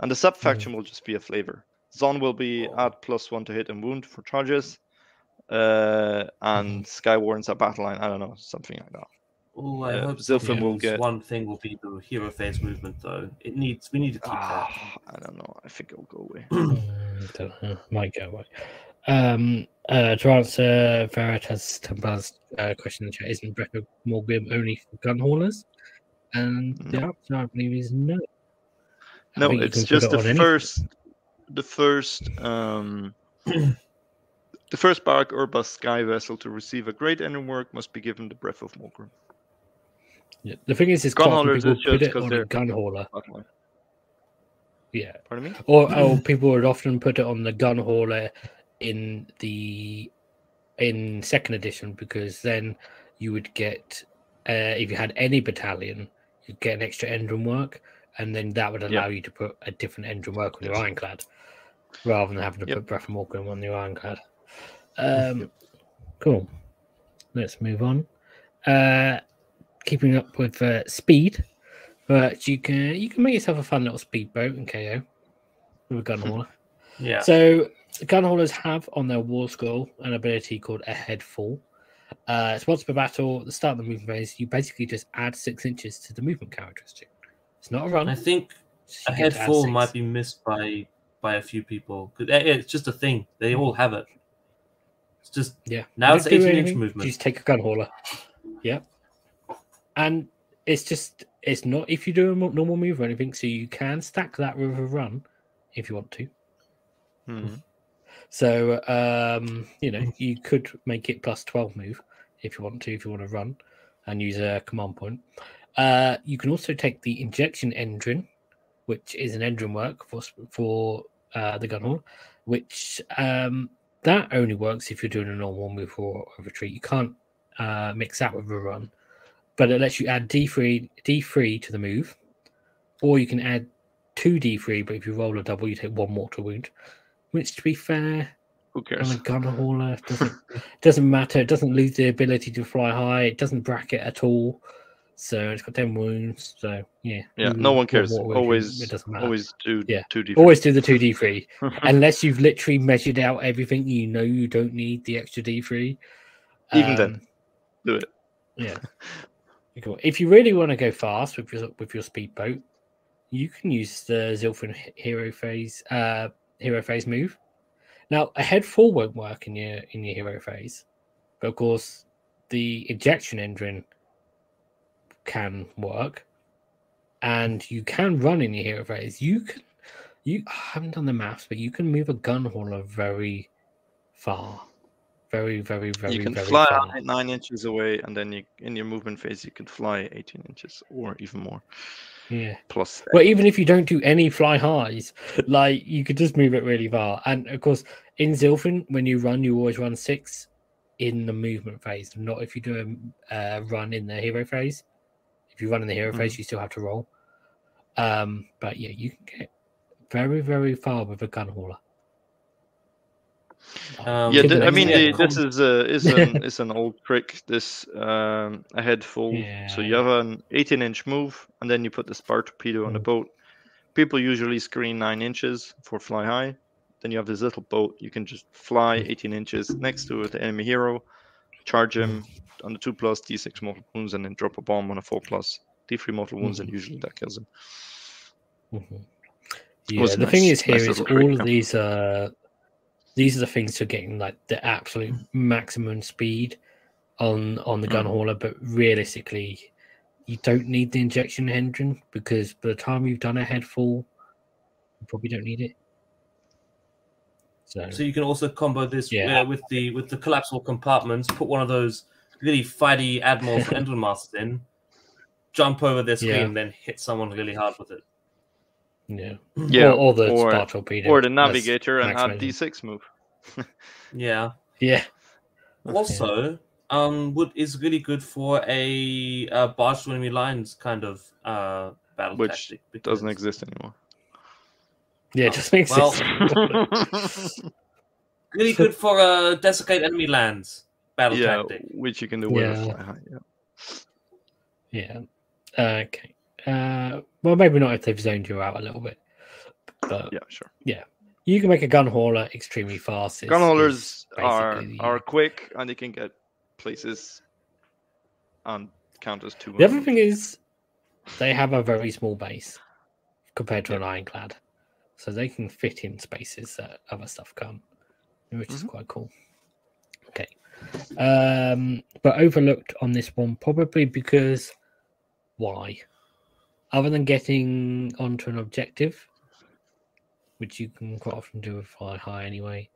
And the sub Mm-hmm. faction will just be a flavor. Zon will be Oh. add plus one to hit and wound for charges. Uh, and Mm-hmm. Skywardens at battle line, I don't know, something like that. Oh, I Uh, hope Zilfin will get- one thing will be the hero phase movement though. It needs we need to keep that. Ah, I don't know. I think it'll go away. (clears throat) Don't know. Might go away. Um, uh, to answer Veritas Templars uh, question in the chat, isn't Breath of Morgrim only for Gunhaulers? And the answer, I believe, is no. No, it's just the anything. first, the first, um, (clears throat) the first Barak-Urbaz sky vessel to receive a great endrinwork must be given the breath of Morgrim. Yeah. The thing is, it's Gunhaulers people is put just it on they're- a Gunhauler. Yeah. Pardon me? or, (clears throat) or people would often put it on the Gunhauler in the in second edition because then you would get uh, if you had any battalion you'd get an extra endrinwork and then that would allow you to put a different endrinwork on your ironclad rather than having to Yep. put breath and Morgan on your ironclad um cool let's move on uh keeping up with uh, speed but you can you can make yourself a fun little speedboat in ko with a Gunhauler. Yeah. So Gunhaulers have on their war scroll an ability called Ahead Full. Uh, it's once per battle, at the start of the movement phase, you basically just add six inches to the movement characteristic. It's not a run. I think so a head to fall six. might be missed by by a few people. 'Cause, It's just a thing. They all have it. It's just Yeah. now it's don't 18 inch movement. You just take a Gunhauler. Yeah, And it's just it's not if you do a normal move or anything, so you can stack that with a run if you want to. Hmm. So um, you know, you could make it plus twelve move if you want to, if you want to run. and use a command point. Uh, you can also take the injection engine, which is an endrinwork for for uh, the gun which um, that only works if you're doing a normal move or a retreat. You can't uh, mix that with a run, but it lets you add D3 D3 to the move, or you can add two D3. But if you roll a double, you take one mortal wound. Which, to be fair, Who on cares? a Gunhauler doesn't (laughs) doesn't matter. It doesn't lose the ability to fly high. It doesn't bracket at all. So it's got ten wounds. So yeah, Yeah, no one cares. Always, it doesn't matter. always do Yeah. two D. Always do the two D three, (laughs) unless you've literally measured out everything. You know you don't need the extra D three. Even then. do it. yeah. Cool. If you really want to go fast with your with your speedboat, you can use the Zilfin hero phase uh hero phase move. Now Ahead Full won't work in your in your hero phase, but of course the ejection engine can work, and you can run in your hero phase. You can you I haven't done the maths, but you can move a Gunhauler very far, very very very you can very fly far. nine inches away, and then you, in your movement phase, you can fly 18 inches or even more. Yeah. Plus, Well, even if you don't do any fly highs, (laughs) like you could just move it really far. And of course, in Zilfin, when you run, you always run six in the movement phase, not if you do a uh, run in the hero phase. If you run in the hero phase, you still have to roll. Um, but yeah, you can get very, very far with a Gunhauler. Um, yeah, Give th- it mean, the, this is a is an (laughs) is an old trick. This um, Ahead Full. So you have an 18 inch move, and then you put the spar torpedo on the Mm. boat. People usually screen nine inches for fly high. Then you have this little boat. You can just fly Mm. 18 inches next to the enemy hero, charge him on the two plus d6 mortal wounds, and then drop a bomb on a four plus d3 mortal wounds, and usually that kills him. Mhm. Yeah, a the thing is here nice is little trick, all yeah. of these are these are the things to getting like the absolute maximum speed on on the gun Mm. hauler, but realistically, you don't need the injection engine because by the time you've done Ahead Full, you probably don't need it. So, So you can also combo this Yeah. uh, with the with the collapsible compartments. Put one of those really fighty admirals (laughs) or Endrinmasters in, jump over their screen, Yeah. and then hit someone really hard with it. yeah, Yeah, or, or the or- spar torpedo, Or the navigator and have d6 move. (laughs) Yeah. Yeah, Also, um, would is really good for a uh, barge to enemy lines kind of uh battle Which tactic. Doesn't exist anymore. yeah, it just (laughs) makes Well- sense. Really good for uh desiccate enemy lands battle yeah, tactic. which you can do with Yeah. high. Yeah. yeah. Okay. Uh, well, maybe not if they've zoned you out a little bit, but yeah, sure. Yeah, you can make a Gunhauler extremely fast. is- Gunhaulers are the- are quick and they can get places and count as two. The other thing is, they have a very small base compared to an ironclad, so they can fit in spaces that other stuff can't, which is Mhm. quite cool. Okay, um, but overlooked on this one probably because why? Other than getting onto an objective, which you can quite often do with fly high anyway.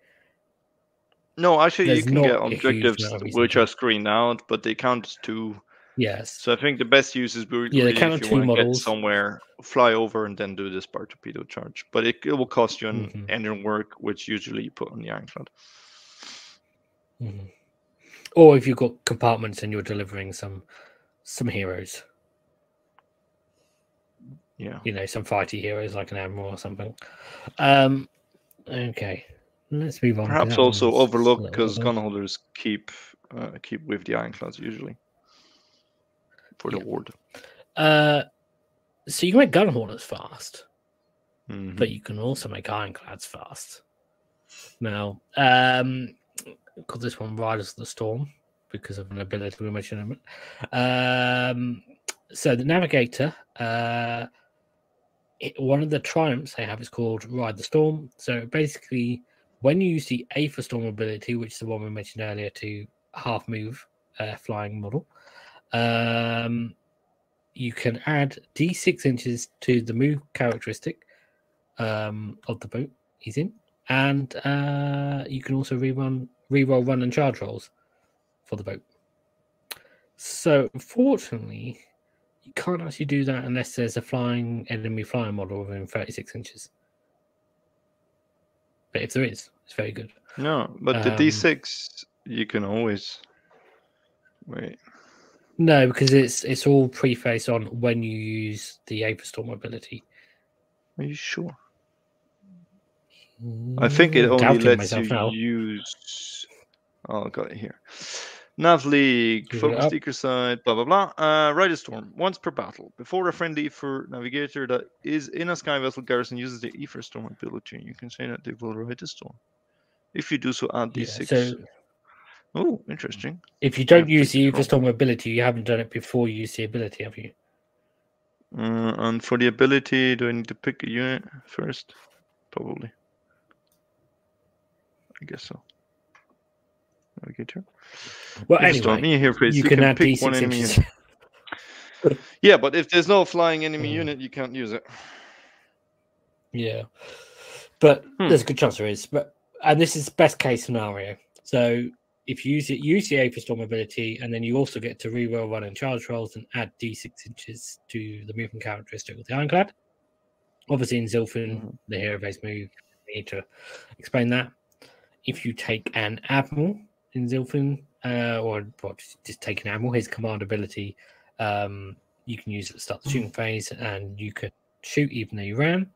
No, actually, you can get objectives amount of reason which are screened out, but they count as two. Yes. So I think the best use is really Yeah, they count if you want to get somewhere, fly over, and then do this spar torpedo charge. But it, it will cost you an Mhm. endrinwork, which usually you put on the ironclad. Mhm. Or if you've got compartments and you're delivering some some heroes, Yeah. you know, some fighty heroes like an admiral or something. Um, okay, let's move on. Perhaps also overlooked because Gunhaulers keep uh, keep with the ironclads usually for the Yeah. ward. Uh, so you can make Gunhaulers fast, Mhm. but you can also make ironclads fast. Now, um, call this one Riders of the Storm because of an ability we mentioned. Um, so the Navigator, uh, it, one of the triumphs they have is called Ride the Storm. So basically, when you use the Aetherstorm ability, which is the one we mentioned earlier to half move uh, flying model, um, you can add d6 inches to the move characteristic um, of the boat he's in, and uh, you can also rerun, reroll run and charge rolls for the boat. So unfortunately, you can't actually do that unless there's a flying enemy flying model within 36 inches. But if there is, it's very good. No, but the Um, D6 you can always wait. No, because it's it's all preface on when you use the Aetherstorm ability. Are you sure? I think it Mm, only lets myself you now. use. Oh, got it here. Nav League, focus seeker side, blah blah blah. Uh, ride a storm once per battle. Before a friendly for navigator that is in a sky vessel garrison uses the Aetherstorm ability, you can say that they will ride the storm. If you do so, add Yeah, d6. so Oh, interesting. if you don't use the to Storm ability, you haven't done it before you use the ability, have you? Uh, and for the ability, do I need to pick a unit first? Probably. I guess so. Navigator. Well, Storm. anyway, here, you, you, can, add pick one D6 enemy. (laughs) Yeah, but if there's no flying enemy Mm. unit, you can't use it. Yeah, but Hmm. there's a good chance there is. But and this is best case scenario. So if you use it, use the Aetherstorm ability, and then you also get to reroll run and charge rolls and add d6 inches to the movement characteristic of the Ironclad. Obviously, in Zilfin, Mhm. the hero base move. I need to explain that. If you take an admiral in Zilfin, uh, or well, just, just take an admiral, his command ability, um, you can use it to start the shooting phase, and you can shoot even though you ran.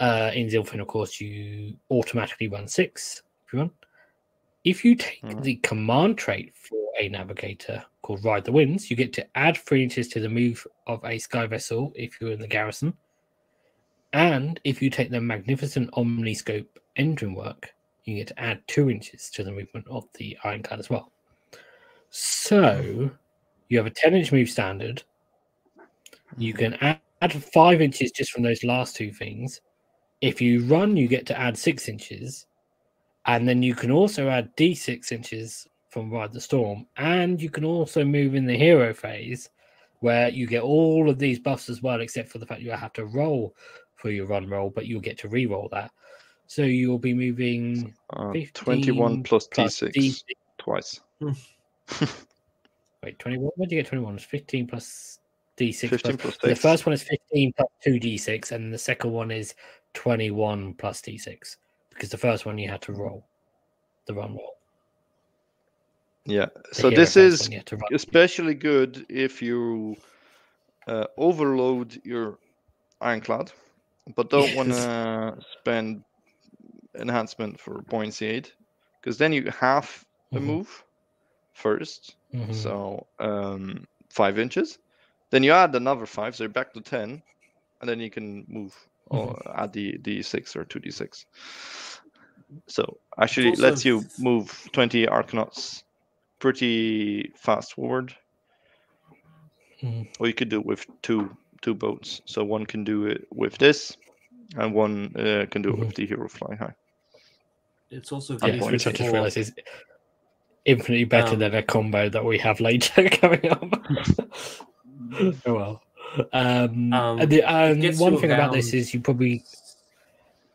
Uh, in Zilfin, of course, you automatically run six if you want. If you take Mhm. the command trait for a navigator called Ride the Winds, you get to add three inches to the move of a sky vessel if you're in the garrison. And if you take the magnificent omniscope endrinwork, you get to add two inches to the movement of the ironclad as well. So you have a 10 inch move standard. You can add, add five inches just from those last two things. If you run, you get to add six inches. And then you can also add d6 inches from Ride the Storm. And you can also move in the hero phase where you get all of these buffs as well, except for the fact you have to roll for your run roll, but you'll get to re-roll that. So you'll be moving Uh, 21 plus plus d6 D6. twice. (laughs) Wait, 21? Where do you get 21? It's 15 plus d6. 15 plus, plus so the first one is 15 plus 2d6, and the second one is 21 plus d6. Because the first one you had to roll the run roll. Yeah. So this is one you had to run. especially good if you uh, overload your ironclad, but don't (laughs) want to spend enhancement for buoyancy aid, because then you half the Mhm. move first, Mhm. so um, five inches. Then you add another five, so you're back to ten, and then you can move or Mm-hmm. add the d six or two d six. So actually, also lets you move twenty Arkanauts pretty fast forward. Mhm. Or you could do it with two two boats. So one can do it with this, and one uh, can do it with the hero flying high. It's also Yeah, Yes, good which I just realised is infinitely better Um, than a combo that we have later (laughs) coming up. (laughs) oh well. Um, Um, and the, and gets one you thing about this is you probably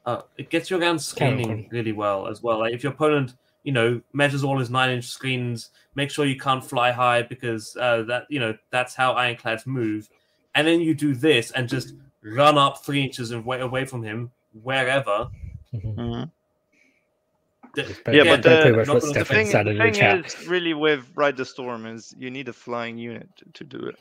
uh, it gets you around Carry screening really well as well. Like if your opponent, you know, measures all his nine-inch screens, make sure you can't fly high because uh, that you know that's how ironclads move. And then you do this and just run up three inches and way away from him wherever. Mm-hmm. Th- But Yeah, but the- pretty much not what gonna- The thing, the in the thing is, really, with Ride the Storm is you need a flying unit to, do it.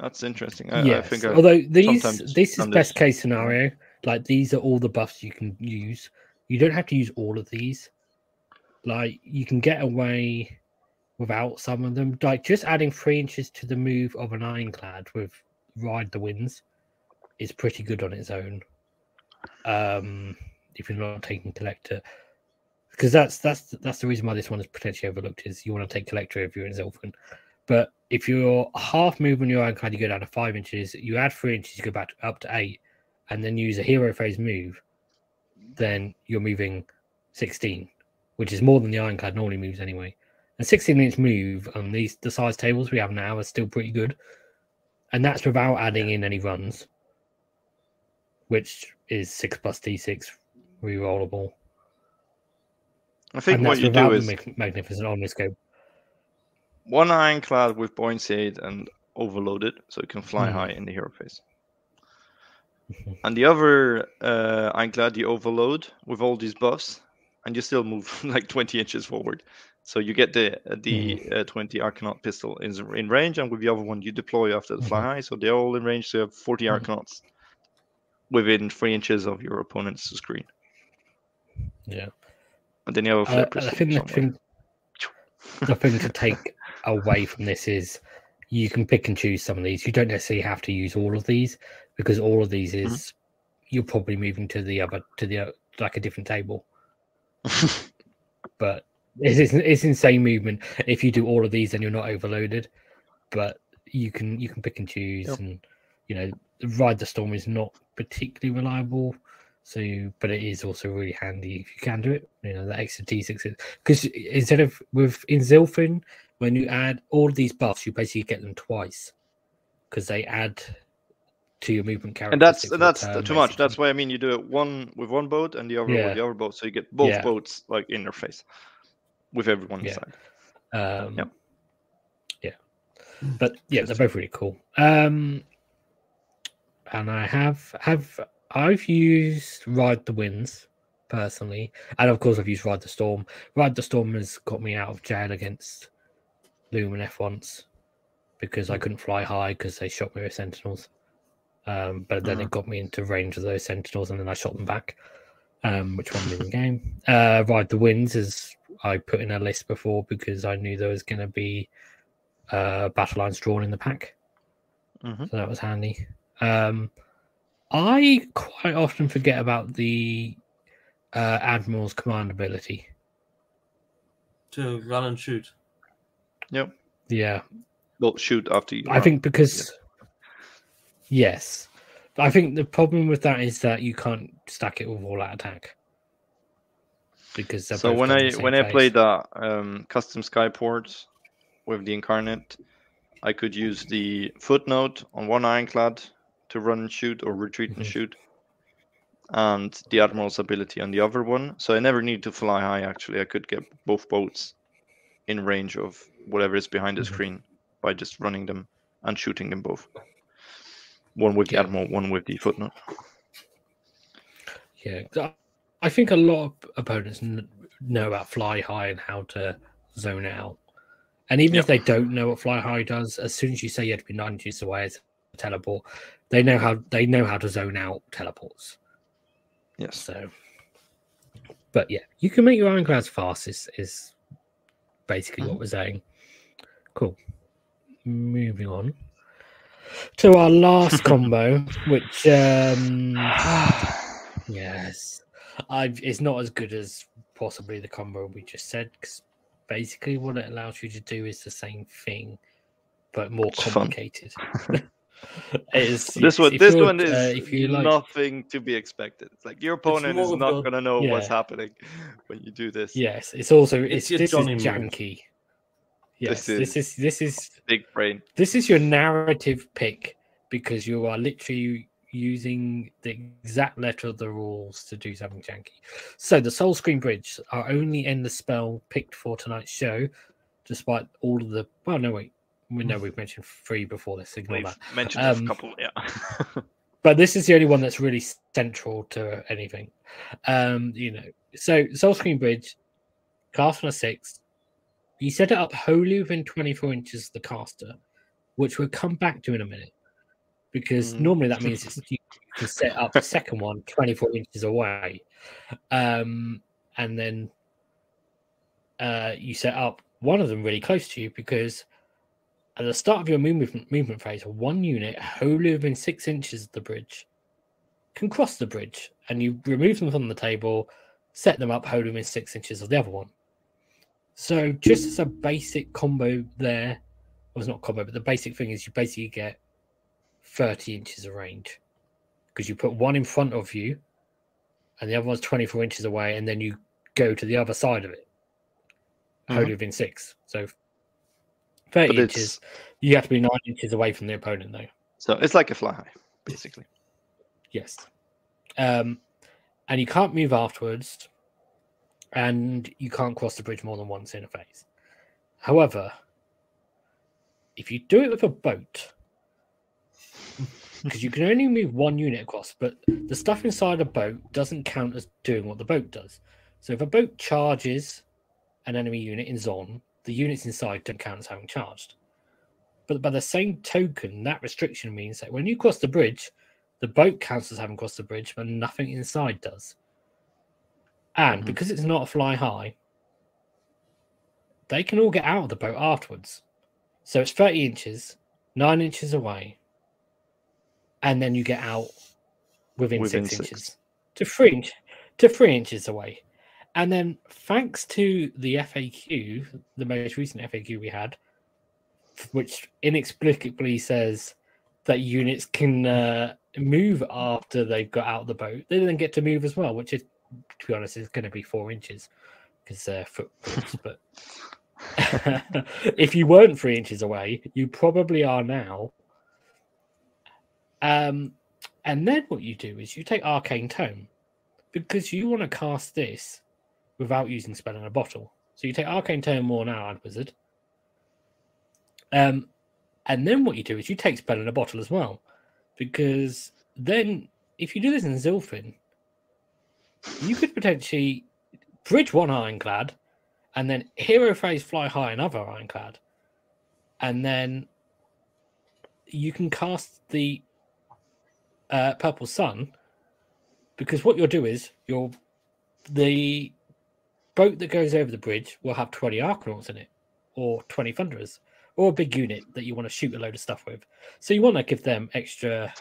That's interesting. I, I yes. think I, Although these this is best case scenario. Like these are all the buffs you can use. You don't have to use all of these. Like you can get away without some of them. Like just adding three inches to the move of an ironclad with ride the winds is pretty good on its own. Um, if you're not taking collector, because that's that's that's the reason why this one is potentially overlooked is you want to take collector if you're in Zilfin. But if you're half move on your ironclad, you go down to five inches. You add three inches, you go back to, up to eight, and then use a hero phase move. Then you're moving sixteen, which is more than the ironclad normally moves anyway. And 16 inch move on these the size tables we have now are still pretty good. And that's without adding in any runs, which is six plus d6 rerollable. I think and what you do is mag- magnificent omniscope. one ironclad with buoyancy aid and overloaded, so it can fly Mhm. high in the hero phase. (laughs) And the other uh, ironclad you overload with all these buffs, and you still move (laughs) like 20 inches forward. So you get the uh, the uh, 20 Arkanaut pistol in, in range, and with the other one you deploy after the fly Mhm. high. So they're all in range. So you have 40 Mhm. Arkanauts within three inches of your opponent's screen. Yeah. And then you have a Uh, I think the thing, the thing to take away from this is you can pick and choose some of these. You don't necessarily have to use all of these because all of these Mhm. is you're probably moving to the other to the like a different table. (laughs) But it's, it's, it's insane movement. If you do all of these, then you're not overloaded. But you can you can pick and choose, Yep. and you know, ride the storm is not particularly reliable. So, but it is also really handy if you can do it. You know, that extra T6 because instead of with in Zilfin, when you add all these buffs, you basically get them twice because they add to your movement character. and that's that's too much. That's why I mean you do it one with one boat and the other Yeah. with the other boat, so you get both Yeah. boats like in their face with everyone Yeah. inside. Um, Yep. Yeah, but yeah, they're both really cool. Um, and I have have I've used Ride the Winds personally, and of course I've used Ride the Storm. Ride the Storm has got me out of jail against Lumineth once because I couldn't fly high because they shot me with Sentinels. Um, but then it got me into range of those Sentinels, and then I shot them back, um, which won me the game. Uh, Ride the Winds is I put in a list before because I knew there was going to be uh, battle lines drawn in the pack, Mhm. so that was handy. Um, I quite often forget about the uh, Admiral's command ability. to run and shoot. Yep. Yeah, Well, shoot after you. I run. think because yes, I think the problem with that is that you can't stack it with all out attack because so when I the same when I phase. played that um, custom skyport with the incarnate, I could use the footnote on one ironclad to run and shoot or retreat and Mhm. shoot, and the admiral's ability on the other one. So I never need to fly high. Actually, I could get both boats in range of whatever is behind the Mhm. screen by just running them and shooting them both. One with the Yeah. admiral, one with the footnote. Yeah, I think a lot of opponents know about fly high and how to zone out. And even if they don't know what fly high does, as soon as you say you have to be nine inches away as a teleport, they know how they know how to zone out teleports. Yes. So, but yeah, you can make your ironclads fast. Is is basically what we're saying. Cool. Moving on to our last (laughs) combo, which um (sighs) yes, I've it's not as good as possibly the combo we just said. Because basically, what it allows you to do is the same thing, but more It's complicated. (laughs) it is, (laughs) This yes, one, this one is uh, if you like, nothing to be expected. It's like your opponent is not gonna know what's happening when you do this. Yes, it's also It's it's, your this Johnny is move. janky. Yes, This this is this is Big brain. this is your narrative pick because you are literally using the exact letter of the rules to do something janky. So the Soulscream Bridge are only in the spell picked for tonight's show, despite all of the. Well, no wait, we know we've mentioned three before this. Ignore We've that. mentioned Um, a couple. Yeah. (laughs) but this is the only one that's really central to anything. Um, you know, so Soulscream Bridge, cast on a six. You set it up wholly within 24 inches of the caster, which we'll come back to in a minute. Because Mhm. normally that means it's, you can set up the second one 24 inches away. Um, and then uh, you set up one of them really close to you because at the start of your movement movement phase, one unit wholly within six inches of the bridge can cross the bridge, and you remove them from the table, set them up wholly within six inches of the other one. So, just as a basic combo, there well, it's not combo, but the basic thing is you basically get thirty inches of range because you put one in front of you, and the other one's twenty-four inches away, and then you go to the other side of it, mm-hmm. wholly within six. So, thirty But inches. You have to be nine inches away from the opponent, though. so it's like a fly high, basically. Yes. Um, and you can't move afterwards, and you can't cross the bridge more than once in a phase. However, if you do it with a boat, because you can only move one unit across, but the stuff inside a boat doesn't count as doing what the boat does. So if a boat charges an enemy unit in zone, the units inside don't count as having charged. But by the same token, that restriction means that when you cross the bridge, the boat counts as having crossed the bridge, but nothing inside does. And Mhm. because it's not a fly high, they can all get out of the boat afterwards. So it's 30 inches, nine inches away, and then you get out within, Within six, six. inches to three to three inches away. And then thanks to the FAQ, the most recent FAQ we had, which inexplicably says that units can uh, move after they've got out of the boat, they then get to move as well, which is, to be honest, is going to be four inches because they're footprints. (laughs) but (laughs) if you weren't three inches away, you probably are now. Um, and then what you do is you take Arcane Tome because you want to cast this without using spell in a bottle. So you take Arcane Turn more now, Wizard. Um, and then what you do is you take spell in a bottle as well, because then if you do this in Zilfin, you could potentially bridge one ironclad, and then hero phase fly high another ironclad, and then you can cast the uh, purple sun because what you'll do is you'll the boat that goes over the bridge will have 20 Arkanauts in it or 20 thunderers or a big unit that you want to shoot a load of stuff with so you want to give them extra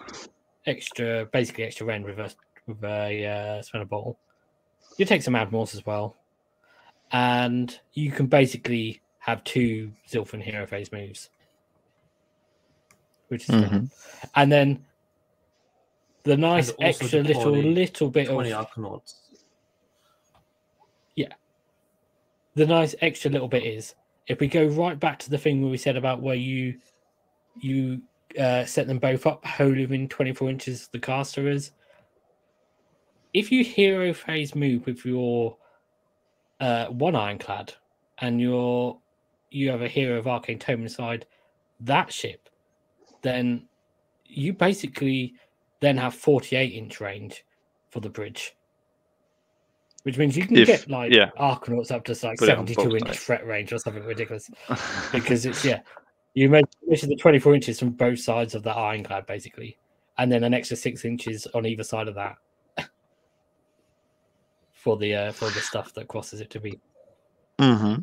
extra basically extra range with a with a uh, spinner ball you take some admirals as well and you can basically have two Zilfin hero phase moves which is fun. Mhm. and then the nice also extra little little bit of 20 Arkanauts. The nice extra little bit is if we go right back to the thing where we said about where you you uh, set them both up wholly within 24 inches the caster is. If you hero phase move with your uh, one ironclad and you're you have a hero of arcane tome inside that ship then you basically then have 48 inch range for the bridge which means you can If- get like yeah. Arkanauts up to like Put 72 inch sides. threat range or something ridiculous (laughs) because it's yeah you make this the 24 inches from both sides of the ironclad basically and then an extra six inches on either side of that (laughs) for the uh for the stuff that crosses it to be Mm-hmm.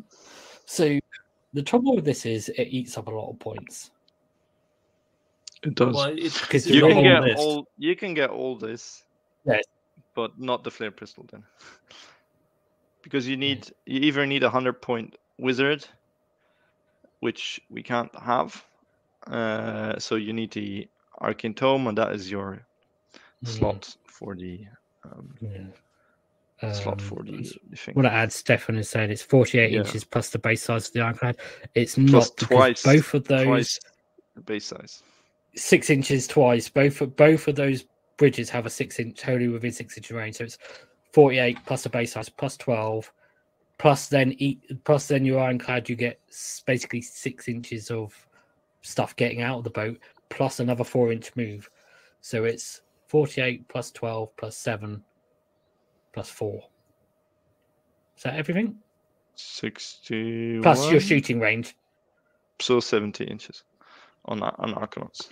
so the trouble with this is it eats up a lot of points It does. Well, it's Because it's you're you not can get list. all. You can get all this. Yes. But not the flare pistol then, (laughs) because you need you either need a hundred point wizard, which we can't have. Uh, so you need the arcane tome, and that is your Mm, slot for the um, yeah. slot Um, for the, the thing. what I add, Stefan is saying it's 48 Yeah. inches plus the base size of the ironclad. It's Plus not twice- both of those base size. six inches twice. Both of both of those bridges have a six inch wholly within six inch range. So it's 48 plus a base size plus 12 plus then eat plus then your ironclad you get basically six inches of stuff getting out of the boat plus another four inch move. So it's 48 plus 12 plus 7 plus 4. Is that everything? Sixty. Plus your shooting range. So seventy inches on on Arkanauts.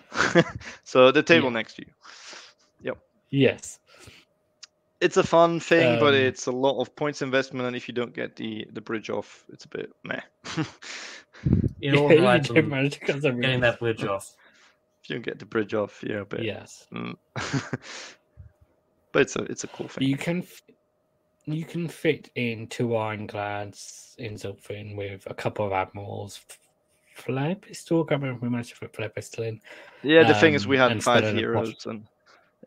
(laughs) so the table Yeah. next to you. Yes. it's a fun thing, but Um, it's a lot of points investment, and if you don't get the the bridge off, it's a bit meh. (laughs) In Yeah, order you to don't manage to cut them getting that bridge off. if you don't get the bridge off, yeah, but Yes. mm. (laughs) but it's a it's a cool thing. You can f- you can fit in two ironclads in Zilfin with a couple of admirals. f- Flare pistol, I can't remember if we managed to put flare pistol in. yeah, the thing is, um, we had five spell in a heroes, and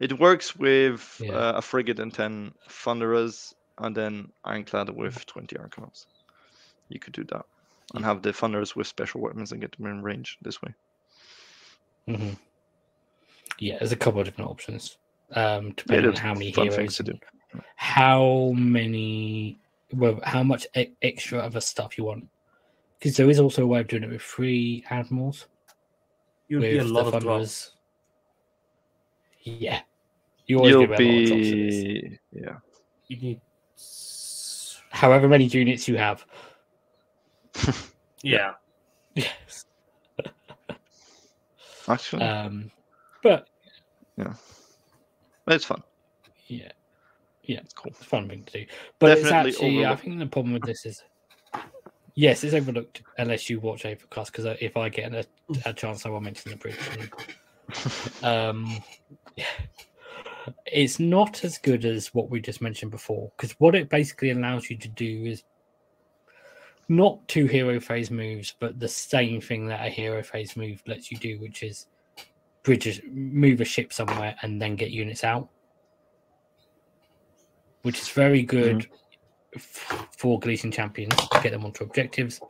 it works with Yeah. uh, a frigate and ten thunderers, and then ironclad with twenty Arkanauts. You could do that, and have the thunderers with special weapons and get them in range this way. Mhm. Yeah, there's a couple of different options. Um, Yeah, depending on how many fun heroes, things to do. how many, well, how much e- extra other stuff you want. Because there is also a way of doing it with three admirals. You'd be a lot of drops. Thunderers. Yeah. You always You'll get a lot of drops with this. be yeah. You need. However many units you have. (laughs) Yeah. Yes. (laughs) Actually, Um, but Yeah. it's fun. yeah, Yeah, It's cool. it's a fun thing to do. But Definitely it's actually, I think the problem with this is, yes, it's overlooked unless you watch Overcast. Because if I get a, a chance, I will mention the bridge. And, (laughs) um, yeah. It's not as good as what we just mentioned before. Because what it basically allows you to do is not two hero phase moves, but the same thing that a hero phase move lets you do, which is bridges, move a ship somewhere and then get units out, which is very good mm-hmm. f- for Gleason champions to get them onto objectives,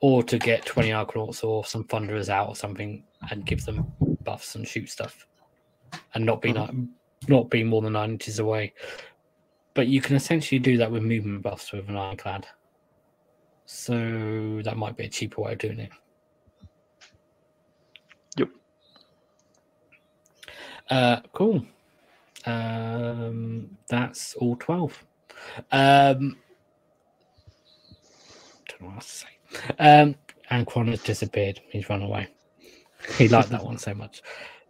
or to get twenty Arkanauts or some Thunderers out or something and give them buffs and shoot stuff, and not be Mhm. like not be more than nine inches away. But you can essentially do that with movement buffs with an ironclad. So that might be a cheaper way of doing it. Yep. Uh, cool. Um, that's all twelve. Um, don't know what else to say. Um, Anquan has disappeared. He's run away. He liked that one so much.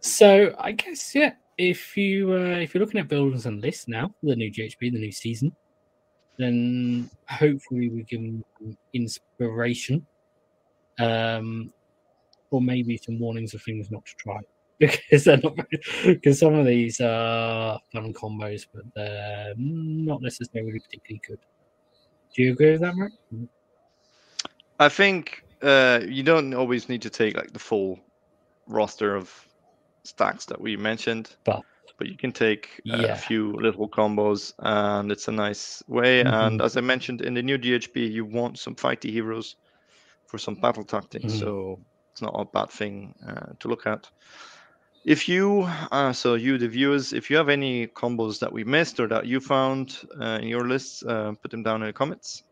So I guess yeah. If you uh, if you're looking at buildings and lists now the new GHB, the new season, then hopefully we can inspiration, um, or maybe some warnings of things not to try (laughs) because they're not because some of these are fun combos, but they're not necessarily particularly good. Do you agree with that, Mark? I think uh, you don't always need to take like the full roster of stacks that we mentioned, But- but you can take Yeah. a few little combos, and it's a nice way. And Mhm. as I mentioned in the new GHB you want some fighty heroes for some battle tactics, Mhm. so it's not a bad thing uh, to look at. If you, uh, so you, the viewers, if you have any combos that we missed or that you found uh, in your lists, uh, put them down in the comments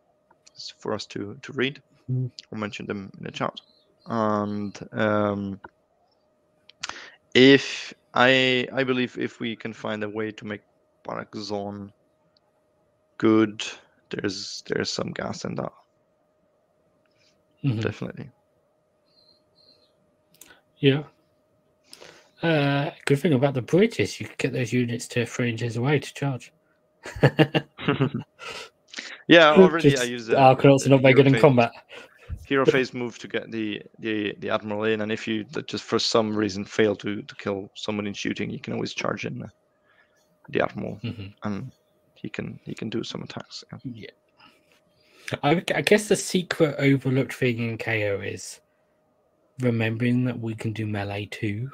for us to to read Mhm. or mention them in the chat. And um, if I I believe if we can find a way to make Barak-Zon good, there's there's some gas in that Mhm. definitely. Yeah. Uh, good thing about the bridge is you can get those units to three inches away to charge. (laughs) yeah, (laughs) already I Just- use it. Arkanauts the are not very good in combat. Hero phase move to get the, the the admiral in, and if you just for some reason fail to to kill someone in shooting, you can always charge in the, the admiral, Mhm. and he can he can do some attacks. yeah. Yeah. I, I guess the secret overlooked thing in KO is remembering that we can do melee too.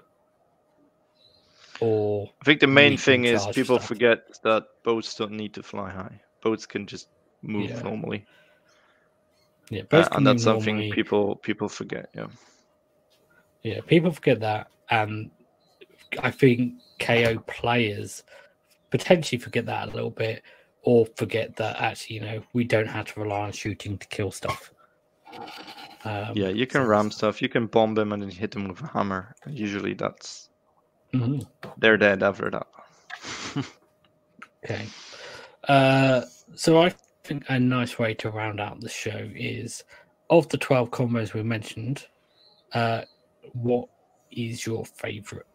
Or I think the main thing is people stuff. forget that boats don't need to fly high. Boats can just move Yeah. normally, yeah, uh, and that's something normally. people people forget. Yeah, Yeah, people forget that, and I think KO players potentially forget that a little bit, or forget that actually, you know, we don't have to rely on shooting to kill stuff. Um, yeah, you can ram stuff. You can bomb them and then hit them with a hammer. Usually, that's Mhm. they're dead after that. (laughs) Okay. Uh, so I think a nice way to round out the show is of the 12 combos we mentioned, uh, what is your favorite?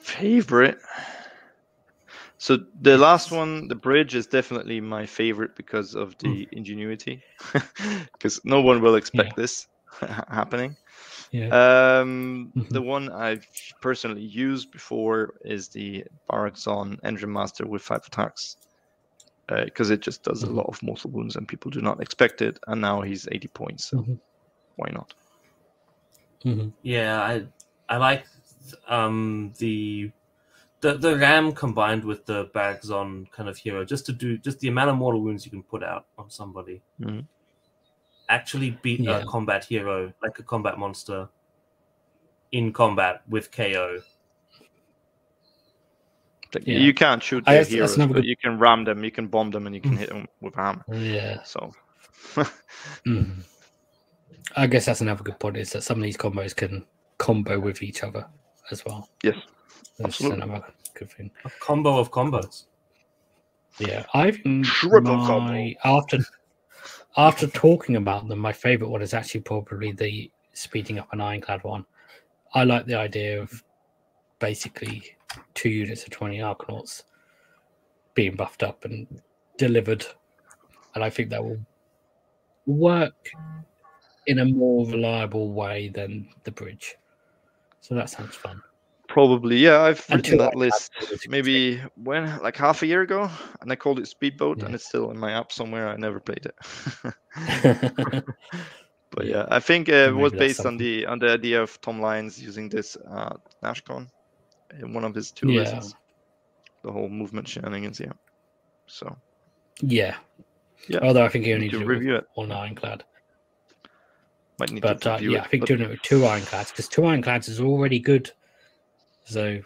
Favorite. So the last one, the bridge, is definitely my favorite because of the ingenuity. (laughs) Because no one will expect this (laughs) happening. Yeah. Um, Mhm. the one I've personally used before is the Barak-Zon Endrinmaster with five attacks, because it just does a lot of mortal wounds and people do not expect it. And now he's 80 points, so Mhm. why not? Mhm. Yeah, I I like um the the the ram combined with the bags on kind of hero just to do just the amount of mortal wounds you can put out on somebody. Mhm. Actually beat Yeah. a combat hero like a combat monster in combat with KO. Like, Yeah. You can't shoot I their guess heroes, but good- you can ram them, you can bomb them, and you can Mm. hit them with a hammer. Yeah. So Mhm. (laughs) I guess that's another good point is that some of these combos can combo with each other as well. Yes, That's absolutely. another good thing. A combo of combos. Yeah, I think Triple my, combo. after after talking about them, my favorite one is actually probably the speeding up an ironclad one. I like the idea of basically two units of twenty Arkanauts being buffed up and delivered, and I think that will work in a more reliable way than the bridge. So that sounds fun. Probably, yeah. I've written that list maybe when, like half a year ago, and I called it Speedboat, Yeah. and it's still in my app somewhere. I never played it. (laughs) (laughs) But Yeah. I think uh, it was based on the on the idea of Tom Lyons using this at NashCon in one of his two Yeah. lessons. The whole movement shenanigans, yeah. So yeah. Yeah. Although I think you only need to did review it. on ironclad. Might need But to uh, yeah, it. I think but doing it with two ironclads because two ironclads is already good. So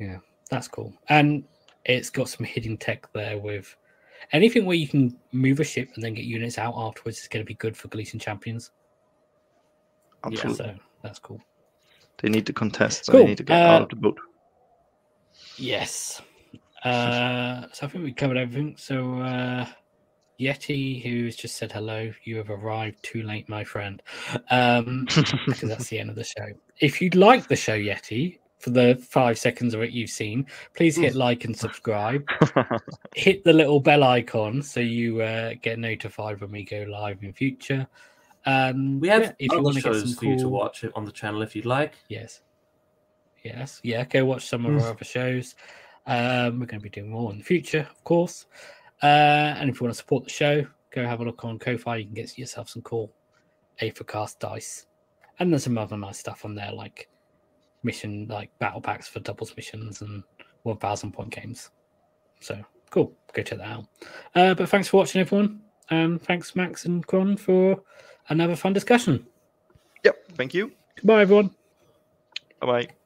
yeah, that's cool. And it's got some hidden tech there with anything where you can move a ship and then get units out afterwards is going to be good for Galletian champions. absolutely. So that's cool. They need to contest, so Cool, they need to get out uh, of the boat. Yes. Uh, so I think we covered everything. So uh, Yeti, who's just said hello, you have arrived too late, my friend. Um, (laughs) because that's the end of the show. If you'd like the show, Yeti, for the five seconds of it you've seen, please hit like and subscribe. hit the little bell icon so you uh, get notified when we go live in future. Um, We have yeah, if you want to get some for you to watch it on the channel if you'd like. Yes. Yes. Yeah. Go watch some of our other shows. Um, we're going to be doing more in the future, of course. Uh, and if you want to support the show, go have a look on Ko-fi. You can get yourself some cool Aethercast dice, and there's some other nice stuff on there, like mission, like battle packs for doubles missions and 1,000 point games. So cool. Go check that out. Uh, but thanks for watching, everyone. Um, thanks, Max and Kron, for another fun discussion. yep. Thank you. Goodbye, everyone. Bye bye.